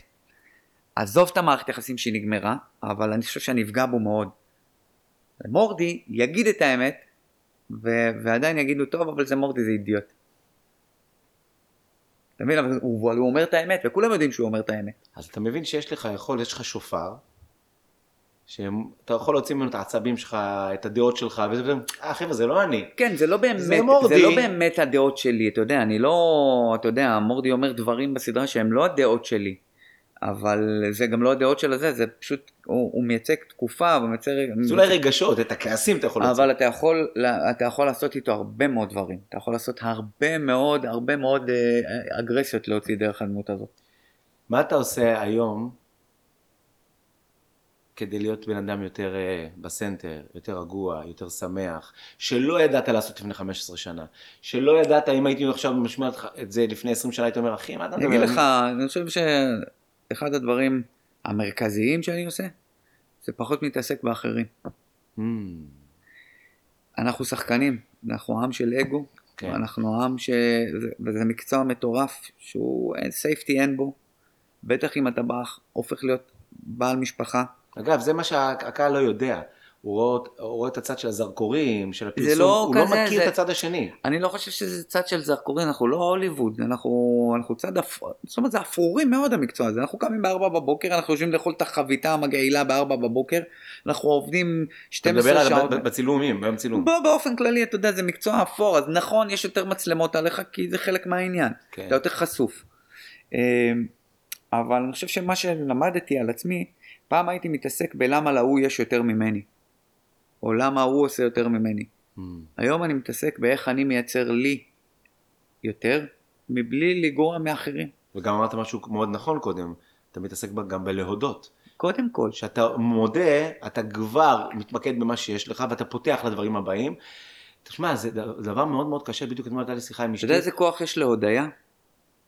עזוב את המערכת יחסים שהיא נגמרה, אבל אני חושב שאני אפגע בו מאוד. מורדי יגיד את האמת, ו... ועדיין יגידו, טוב, אבל זה מורדי, זה אידיוט. אתה מבין? אבל הוא, הוא אומר את האמת, וכולם יודעים שהוא אומר את האמת. אז אתה מבין שיש לך יכול, יש לך שופר, שאתה יכול להוציא ממנו את העצבים שלך, את הדעות שלך, וזה, וזה, אה חבר'ה זה לא אני. כן, זה לא באמת, זה זה, מורדי. זה לא באמת הדעות שלי, אתה יודע, אני לא, אתה יודע, מורדי אומר דברים בסדרה שהם לא הדעות שלי, אבל זה גם לא הדעות של הזה, זה פשוט, הוא, הוא מייצג תקופה, הוא מייצג... זה אולי רגשות, את הכעסים אתה יכול להוציא. אבל אתה יכול, אתה יכול לעשות איתו הרבה מאוד דברים, אתה יכול לעשות הרבה מאוד, הרבה מאוד אה, אגרסיות להוציא דרך הדמות הזאת. מה אתה עושה היום כדי להיות בן אדם יותר אה, בסנטר, יותר רגוע, יותר שמח, שלא ידעת לעשות לפני 15 שנה, שלא ידעת אם הייתי עכשיו משמיע לך את זה לפני 20 שנה, הייתי אומר, אחי, מה אתה אני מדבר? אגיד לך, אני חושב שאחד הדברים המרכזיים שאני עושה, זה פחות מתעסק באחרים. Hmm, אנחנו שחקנים, אנחנו עם של אגו, כן. אנחנו עם ש... זה- וזה מקצוע מטורף שהוא אין סייפטי אין בו, בטח אם אתה בא, הופך להיות בעל משפחה. אגב, זה מה שהקהל לא יודע. הוא רואה, הוא רואה את הצד של הזרקורים, של הפרסום, לא הוא לא כזה, מכיר זה- את הצד השני. אני לא חושב שזה צד של זרקורים, אנחנו לא הוליווד, אנחנו, אנחנו צד, אפ... זאת אומרת זה אפרורי מאוד המקצוע הזה, אנחנו קמים בארבע בבוקר, אנחנו יושבים לאכול את החביתה המגעילה בארבע בבוקר, אנחנו עובדים אתה 12 מדבר שעות. על בצילומים, ביום צילום. בוא, באופן כללי, אתה יודע, זה מקצוע אפור, אז נכון, יש יותר מצלמות עליך, כי זה חלק מהעניין. כן. אתה יותר חשוף. אה, אבל אני חושב שמה שלמדתי על עצמי, פעם הייתי מתעסק בלמה להוא יש יותר ממני, או למה ההוא עושה יותר ממני. Hmm. היום אני מתעסק באיך אני מייצר לי יותר, מבלי לגרוע מאחרים. וגם אמרת משהו מאוד נכון קודם, אתה מתעסק גם בלהודות. קודם כל, כשאתה מודה, אתה כבר מתמקד במה שיש לך ואתה פותח לדברים הבאים. תשמע, זה דבר מאוד מאוד קשה, בדיוק אתמול הייתה לי שיחה עם אתה אשתי. יודע איזה כוח יש להודיה?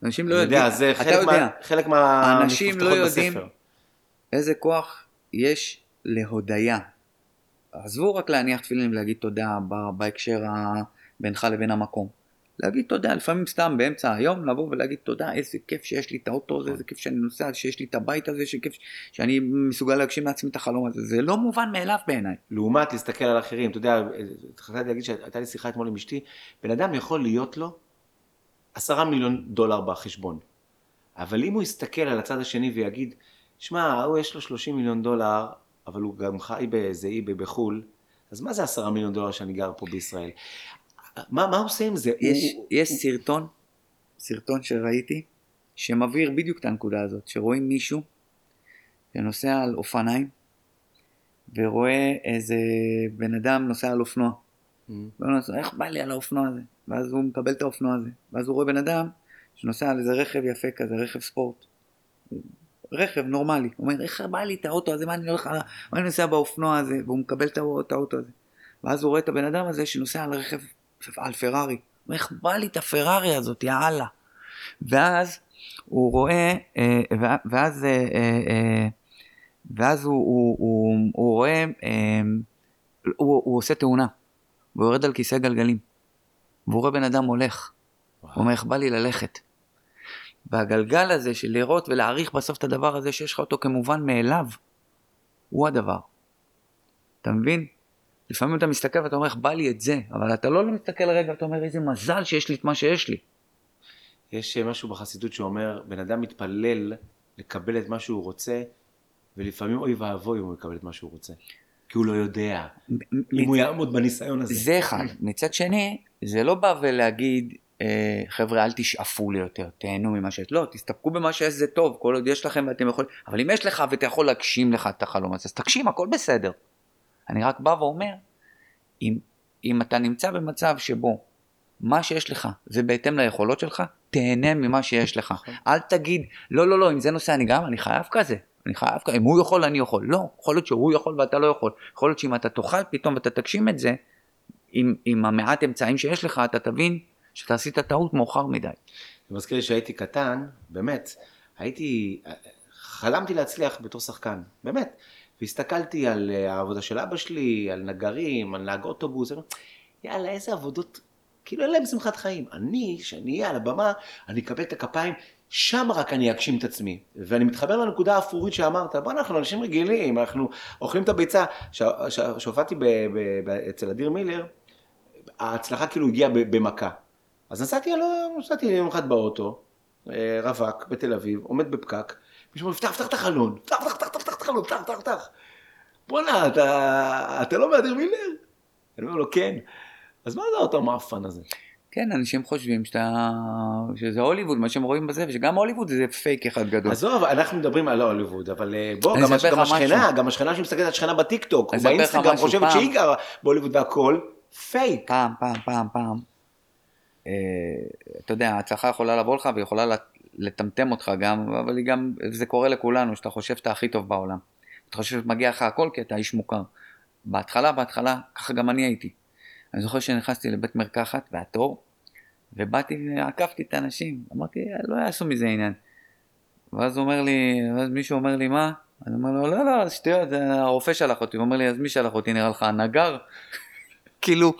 אנשים לא יודעים, יודע, זה אתה חלק יודע, מה- חלק מה... אנשים לא יודעים בספר. איזה כוח יש להודיה. עזבו רק להניח תפילין ולהגיד תודה בהקשר. בינך לבין המקום. להגיד תודה, לפעמים סתם באמצע היום לבוא ולהגיד תודה, איזה כיף שיש לי את האוטו הזה, איזה כיף שאני נוסע, שיש לי את הבית הזה, שכיף שאני מסוגל להגשים לעצמי את החלום הזה. זה לא מובן מאליו בעיניי. לעומת להסתכל על אחרים, אתה יודע, התחלתי להגיד שהייתה לי שיחה אתמול עם אשתי, בן אדם יכול להיות לו עשרה מיליון דולר בחשבון, אבל אם הוא יסתכל על הצד השני ויגיד, שמע, הוא יש לו 30 מיליון דולר, אבל הוא גם חי באיזה אי בחו"ל, אז מה זה עשרה מיליון דולר שאני גר פה בישראל? מה, מה עושה עם זה? יש, הוא, יש סרטון, סרטון שראיתי, שמבהיר בדיוק את הנקודה הזאת, שרואים מישהו שנוסע על אופניים, ורואה איזה בן אדם נוסע על אופנוע. Mm. והוא נוסע, איך בא לי על האופנוע הזה? ואז הוא מקבל את האופנוע הזה. ואז הוא רואה בן אדם שנוסע על איזה רכב יפה כזה, רכב ספורט. רכב נורמלי. הוא אומר, איך בא לי את האוטו הזה? מה אני הולך, מה אני נוסע באופנוע הזה? והוא מקבל את האוטו הזה. ואז הוא רואה את הבן אדם הזה שנוסע על רכב, על פרארי. הוא אומר, איך בא לי את הפרארי הזאת, יאללה. ואז הוא רואה, אה, ואז, אה, אה, ואז הוא, הוא, הוא, הוא רואה, אה, הוא, הוא עושה תאונה. והוא יורד על כיסא גלגלים. והוא רואה בן אדם הולך. הוא אומר, איך בא לי ללכת. והגלגל הזה של לראות ולהעריך בסוף את הדבר הזה שיש לך אותו כמובן מאליו, הוא הדבר. אתה מבין? לפעמים אתה מסתכל ואתה אומר, איך בא לי את זה, אבל אתה לא מסתכל רגע ואתה אומר, איזה מזל שיש לי את מה שיש לי. יש משהו בחסידות שאומר, בן אדם מתפלל לקבל את מה שהוא רוצה, ולפעמים אוי ואבוי אם הוא יקבל את מה שהוא רוצה. כי הוא לא יודע אם הוא יעמוד בניסיון הזה. זה אחד. מצד שני, זה לא בא ולהגיד, חבר'ה, אל תשאפו לי יותר, תהנו ממה שיש. לא, תסתפקו במה שיש, זה טוב, כל עוד יש לכם ואתם יכולים, אבל אם יש לך ואתה יכול להגשים לך את החלום הזה, אז תגשים, הכל בסדר. אני רק בא ואומר, אם, אם אתה נמצא במצב שבו מה שיש לך זה בהתאם ליכולות שלך, תהנה ממה שיש לך. אל תגיד, לא, לא, לא, אם זה נושא אני גם, אני חייב כזה. אני חייב כזה, אם הוא יכול אני יכול. לא, יכול להיות שהוא יכול ואתה לא יכול. יכול להיות שאם אתה תאכל פתאום ואתה תגשים את זה, עם, עם המעט אמצעים שיש לך, אתה תבין שאתה עשית טעות מאוחר מדי. זה מזכיר לי שהייתי קטן, באמת, הייתי, חלמתי להצליח בתור שחקן, באמת. והסתכלתי על אה, העבודה של אבא שלי, על נגרים, על נהג אוטובוס, יאללה, איזה עבודות, כאילו אין להם שמחת חיים. אני, שאני אהיה על הבמה, אני אקבל את הכפיים, שם רק אני אגשים את עצמי. ואני מתחבר לנקודה האפורית שאמרת, בוא, אנחנו אנשים רגילים, אנחנו אוכלים את הביצה. כשהופעתי אצל אדיר מילר, ההצלחה כאילו הגיעה במכה. אז נסעתי, נסעתי יום אחד באוטו, אה, רווק בתל אביב, עומד בפקק, מישהו אומר, פתח, פתח את החלון, פתח, פתח, פתח, פתח את החלון, פתח, פתח, פתח. בואנה, אתה, אתה לא אדיר מילר? אני אומר לו, כן. אז מה זה האוטו המאפן הזה? כן, אנשים חושבים שאתה, שזה הוליווד, מה שהם רואים בזה, ושגם הוליווד זה פייק אחד גדול. עזוב, אנחנו מדברים על הוליווד, אבל אה, בוא, גם, אספר גם השכנה, משהו. גם השכנה שמסתכלת על שכנה בטיקטוק, או באינסטגרם, חושבת פעם. שהיא גרה בהוליווד והכל, פייק. פעם, פעם, פעם, פעם. אה, אתה יודע, ההצלחה יכולה לבוא לך ויכולה לט- לטמטם אותך גם, אבל היא גם, זה קורה לכולנו, שאתה חושב שאתה הכי טוב בעולם. אתה חושב שמגיע לך הכל כי אתה איש מוכר. בהתחלה, בהתחלה, ככה גם אני הייתי. אני זוכר שנכנסתי לבית מרקחת והתור, ובאתי ועקפתי את האנשים. אמרתי, לא יעשו מזה עניין. ואז אומר לי, ואז מישהו אומר לי, מה? אני אומר לו, לא, לא, שטויות, הרופא שלח אותי. הוא אומר לי, אז מי שלח אותי? נראה לך הנגר? כאילו,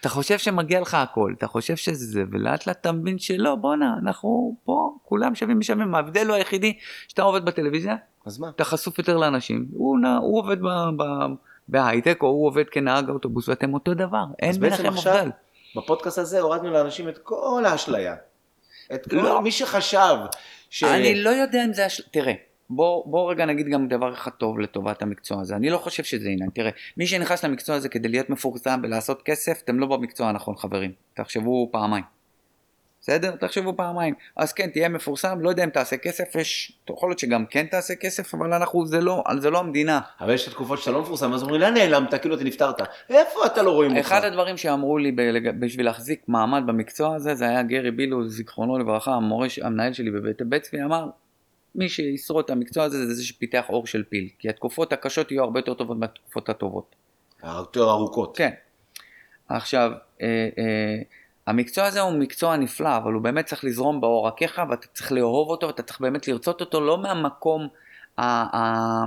אתה חושב שמגיע לך הכל, אתה חושב שזה זה, ולאט לאט אתה מבין שלא, בואנה, אנחנו פה, כולם שווים בשווים, ההבדל הוא היחידי, שאתה עובד בטלוויזיה, אז מה? אתה חשוף יותר לאנשים, הוא, נע, הוא עובד בהייטק, או הוא עובד כנהג אוטובוס, ואתם אותו דבר, אין ביניכם הבדל. בפודקאסט הזה הורדנו לאנשים את כל האשליה. את כל לא. מי שחשב ש... אני לא יודע אם זה, הש... תראה, בוא, בוא רגע נגיד גם דבר אחד טוב לטובת המקצוע הזה, אני לא חושב שזה עניין, תראה, מי שנכנס למקצוע הזה כדי להיות מפורסם ולעשות כסף, אתם לא במקצוע הנכון חברים, תחשבו פעמיים. בסדר? תחשבו פעמיים. אז כן, תהיה מפורסם, לא יודע אם תעשה כסף, יש, יכול להיות שגם כן תעשה כסף, אבל אנחנו, זה לא, זה לא המדינה. אבל יש את התקופות שאתה לא מפורסם, אז אומרים, לאן נעלמת? כאילו אתה נפטרת. איפה אתה לא רואים אותך? אחד הדברים שאמרו לי בלג- בשביל להחזיק מעמד במקצוע הזה, זה היה גרי בילוז, זיכרונו לברכה, המורה, המנהל שלי בבית בית צבי, אמר, מי שישרוד את המקצוע הזה זה זה שפיתח אור של פיל, כי התקופות הקשות יהיו הרבה יותר טובות מהתקופות הטובות. יותר ארוכות. כן. עכשיו, אה, אה, המקצוע הזה הוא מקצוע נפלא, אבל הוא באמת צריך לזרום בעורקיך, ואתה צריך לאהוב אותו, ואתה צריך באמת לרצות אותו, לא מהמקום, ה- ה-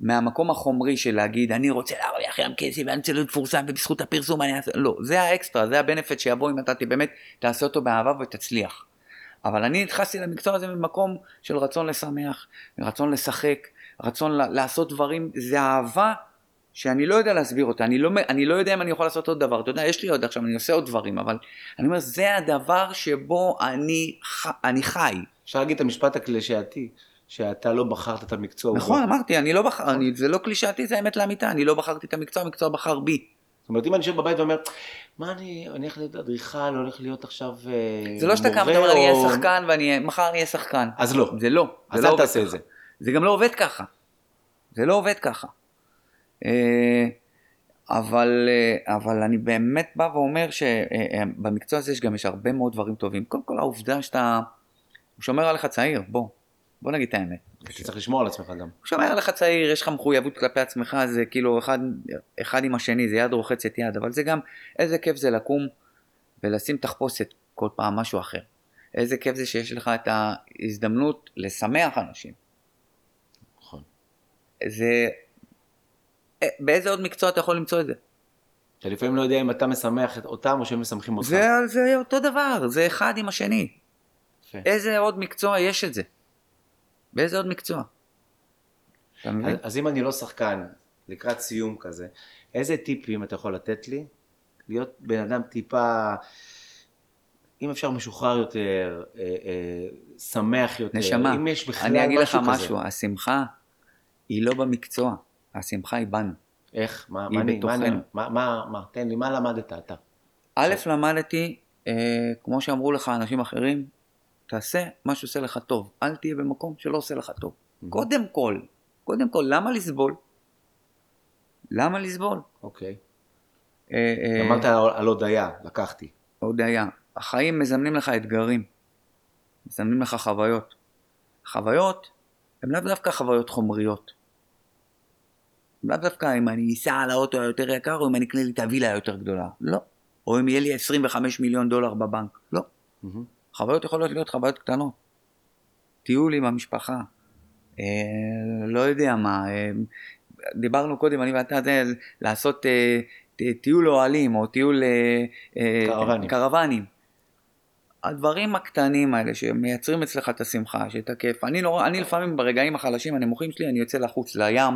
מהמקום החומרי של להגיד, אני רוצה להרוויח ים כסף, ואני רוצה להיות מפורסם, ובזכות הפרסום אני אעשה, לא, זה האקסטרה, זה הבנפיט שיבוא אם אתה באמת תעשה אותו באהבה ותצליח. אבל אני נכנסתי למקצוע הזה ממקום של רצון לשמח, רצון לשחק, רצון לעשות דברים, זה אהבה שאני לא יודע להסביר אותה, אני לא, אני לא יודע אם אני יכול לעשות עוד דבר, אתה יודע, יש לי עוד עכשיו, אני עושה עוד דברים, אבל אני אומר, זה הדבר שבו אני, ח, אני חי. אפשר להגיד את המשפט הקלישאתי, שאתה לא בחרת את המקצוע. נכון, בא. אמרתי, אני לא בחר, אני, זה לא קלישאתי, זה האמת לאמיתה, אני לא בחרתי את המקצוע, המקצוע בחר בי. זאת אומרת, אם אני יושב בבית ואומר, מה אני, אני הולך להיות אדריכל, הולך להיות עכשיו אה, זה לא שאתה קם מורה ואתה אומר, אני אהיה או- שחקן ואני מחר אני אהיה שחקן. אז לא. זה לא. אז לא אל תעשה את. זה. זה גם לא עובד ככה. זה לא עובד ככה. אה, אבל, אה, אבל אני באמת בא ואומר שבמקצוע הזה יש גם יש הרבה מאוד דברים טובים. קודם כל העובדה שאתה, הוא שומר עליך צעיר, בוא, בוא נגיד את האמת. אתה צריך לשמור על עצמך גם. שומר עליך צעיר, יש לך מחויבות כלפי עצמך, זה כאילו אחד, אחד עם השני, זה יד רוחצת יד, אבל זה גם, איזה כיף זה לקום ולשים תחפושת כל פעם משהו אחר. איזה כיף זה שיש לך את ההזדמנות לשמח אנשים. נכון. זה... אה, באיזה עוד מקצוע אתה יכול למצוא את זה? אתה לפעמים לא יודע אם אתה משמח אותם או שהם משמחים אותך. זה, זה אותו דבר, זה אחד עם השני. יפה. איזה עוד מקצוע יש את זה? באיזה עוד מקצוע? אז, אם אני לא שחקן, לקראת סיום כזה, איזה טיפים אתה יכול לתת לי? להיות בן אדם טיפה, אם אפשר משוחרר יותר, אה, אה, שמח יותר, נשמה, אם יש בכלל אני אגיד לך משהו כזה. משהו, השמחה היא לא במקצוע, השמחה היא בנו. איך? מה, היא מה, אני. מה, מה, מה, תן לי, מה למדת אתה? א', למדתי, אה, כמו שאמרו לך אנשים אחרים, תעשה מה שעושה לך טוב, אל תהיה במקום שלא עושה לך טוב. קודם כל, קודם כל, למה לסבול? למה לסבול? אוקיי. אה, אה, אמרת על, על הודיה, לקחתי. הודיה, החיים מזמנים לך אתגרים, מזמנים לך חוויות. חוויות הן לאו דווקא חוויות חומריות. לאו דווקא אם אני אסע על האוטו היותר יקר או אם אני אקנה לי את הווילה היותר גדולה. לא. או אם יהיה לי 25 מיליון דולר בבנק. לא. מהמם. חוויות יכולות להיות חוויות קטנות. טיול עם המשפחה. אה, לא יודע מה. אה, דיברנו קודם, אני ואתה, זה, לעשות אה, טיול אוהלים או טיול אה, אה, קרוונים. קרוונים. הדברים הקטנים האלה שמייצרים אצלך את השמחה, שאת הכיף. אני, נורא, אני לפעמים ברגעים החלשים, הנמוכים שלי, אני יוצא לחוץ לים,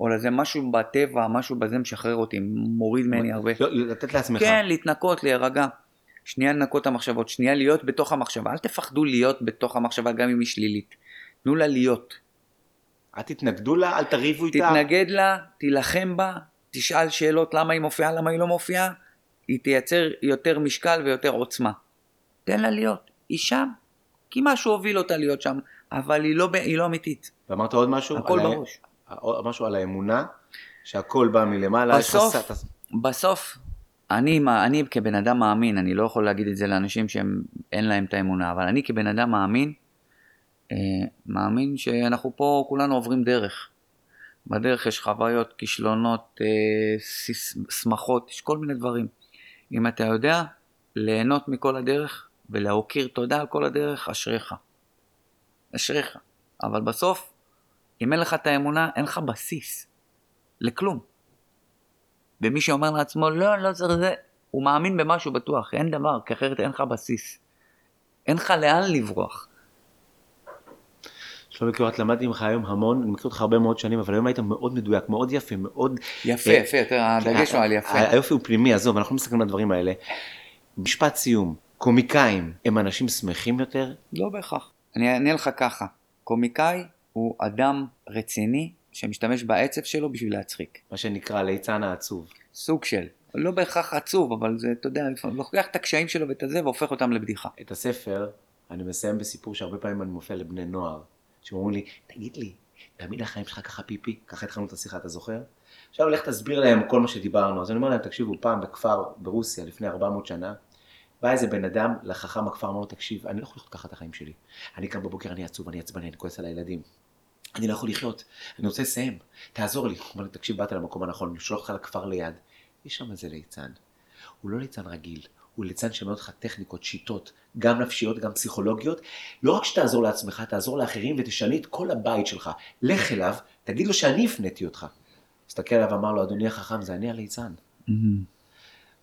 או לזה משהו בטבע, משהו בזה משחרר אותי, מוריד ממני הרבה. לא, לתת לעצמך. כן, להתנקות, להירגע. שנייה לנקות את המחשבות, שנייה להיות בתוך המחשבה. אל תפחדו להיות בתוך המחשבה גם אם היא שלילית. תנו לה להיות. אל תתנגדו לה, אל תריבו איתה. תתנגד לה, תילחם בה, תשאל שאלות למה היא מופיעה, למה היא לא מופיעה. היא תייצר יותר משקל ויותר עוצמה. תן לה להיות. היא שם, כי משהו הוביל אותה להיות שם, אבל היא לא, היא לא אמיתית. ואמרת עוד משהו? הכל על בראש. משהו על האמונה, שהכל בא מלמעלה. בסוף, ס- בסוף, אני, אני כבן אדם מאמין, אני לא יכול להגיד את זה לאנשים שהם אין להם את האמונה, אבל אני כבן אדם מאמין, אה, מאמין שאנחנו פה כולנו עוברים דרך. בדרך יש חוויות, כישלונות, אה, שמחות, יש כל מיני דברים. אם אתה יודע ליהנות מכל הדרך ולהוקיר תודה על כל הדרך, אשריך. אשריך. אבל בסוף, אם אין לך את האמונה, אין לך בסיס. לכלום. ומי שאומר לעצמו, לא, לא צריך זה, הוא מאמין במשהו בטוח, אין דבר, כי אחרת אין לך בסיס. אין לך לאן לברוח. שלומי קירות, למדתי ממך היום המון, אני מכיר אותך הרבה מאוד שנים, אבל היום היית מאוד מדויק, מאוד יפה, מאוד... יפה, אה, יפה, יותר, הדגש הוא על יפה. היופי הוא פנימי, עזוב, אנחנו לא מסתכלים על הדברים האלה. משפט סיום, קומיקאים הם אנשים שמחים יותר? לא בהכרח. אני אענה לך ככה, קומיקאי הוא אדם רציני שמשתמש בעצב שלו בשביל להצחיק. מה שנקרא ליצן העצוב. סוג של. לא בהכרח עצוב, אבל זה, אתה יודע, לפעמים לוקח את הקשיים שלו ואת הזה והופך אותם לבדיחה. את הספר, אני מסיים בסיפור שהרבה פעמים אני מופיע לבני נוער, שאומרים לי, תגיד לי, תמיד החיים שלך ככה פיפי? ככה התחלנו את השיחה, אתה זוכר? עכשיו לך תסביר להם כל מה שדיברנו. אז אני אומר להם, תקשיבו, פעם בכפר ברוסיה, לפני 400 שנה, בא איזה בן אדם לחכם הכפר, אמר לו, תקשיב, אני לא יכול לחיות ככה את החיים שלי. אני קם בבוקר, אני עצוב, אני עצבני, אני כועס על הילדים. אני לא יכול לחיות, אני רוצה לסיים, תעזור לי. הוא אומר לי, תקשיב, באת למקום הנכון, אני שולח אותך לכפר ליד. יש שם איזה ליצן. הוא לא ליצן רגיל, הוא ליצן שמלמד אותך טכניקות, שיטות, גם נפשיות, גם פסיכולוגיות. לא רק שתעזור לעצמך, תעזור לאחרים ותשני את כל הבית שלך. לך אליו, תגיד לו שאני הפניתי אותך. הסתכל עליו ואמר לו, אדוני החכם, זה אני הליצן.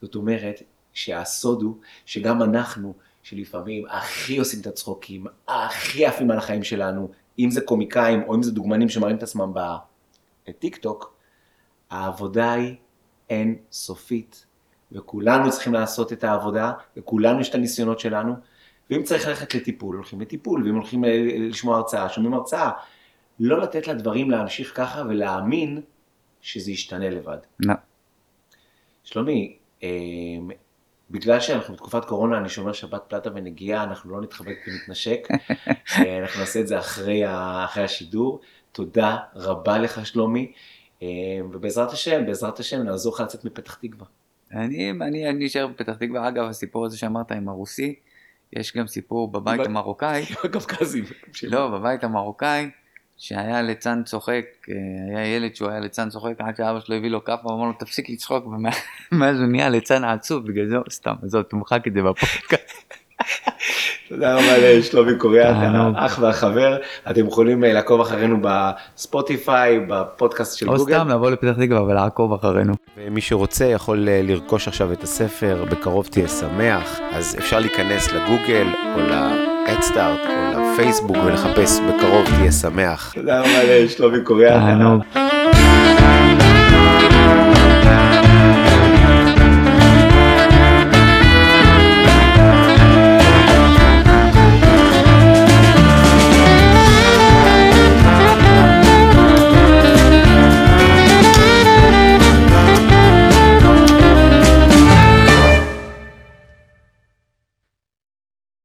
זאת אומרת, שהסוד הוא שגם אנחנו, שלפעמים הכי עושים את הצחוקים, הכי עפים על החיים שלנו, אם זה קומיקאים או אם זה דוגמנים שמראים את עצמם בטיק טוק, העבודה היא אין סופית, וכולנו צריכים לעשות את העבודה, וכולנו יש את הניסיונות שלנו, ואם צריך ללכת לטיפול, הולכים לטיפול, ואם הולכים ל- לשמוע הרצאה, שומעים הרצאה. לא לתת לדברים להמשיך ככה ולהאמין שזה ישתנה לבד. לא. שלומי, אה, בגלל שאנחנו בתקופת קורונה, אני שומר שבת פלטה ונגיעה, אנחנו לא נתחבק ונתנשק, אנחנו נעשה את זה אחרי, אחרי השידור, תודה רבה לך שלומי, אה, ובעזרת השם, בעזרת השם נעזור לך לצאת מפתח תקווה. אני, אני, אני אשאר בפתח תקווה, אגב הסיפור הזה שאמרת עם הרוסי, יש גם סיפור בבית המרוקאי, הקווקזים. לא, בבית המרוקאי, שהיה ליצן צוחק, אה, היה ילד שהוא היה ליצן צוחק, עד שאבא שלו הביא לו כאפה, הוא אמר לו תפסיק לצחוק, ומאז הוא נהיה ליצן עצוב, בגלל זה, סתם, עזוב, תמחק את זה בפודקאסט. תודה רבה לשלומי קוריאה, תענוג. האח והחבר. אתם יכולים אה, לעקוב אחרינו בספוטיפיי, בפודקאסט של או גוגל. סתם לבוא לפתח תקווה ולעקוב אחרינו. ומי שרוצה יכול אה, לרכוש עכשיו את הספר, בקרוב תהיה שמח, אז אפשר להיכנס לגוגל או אדסטארט או לפייסבוק ולחפש בקרוב תהיה שמח. תודה רבה לשלומי קוריאן.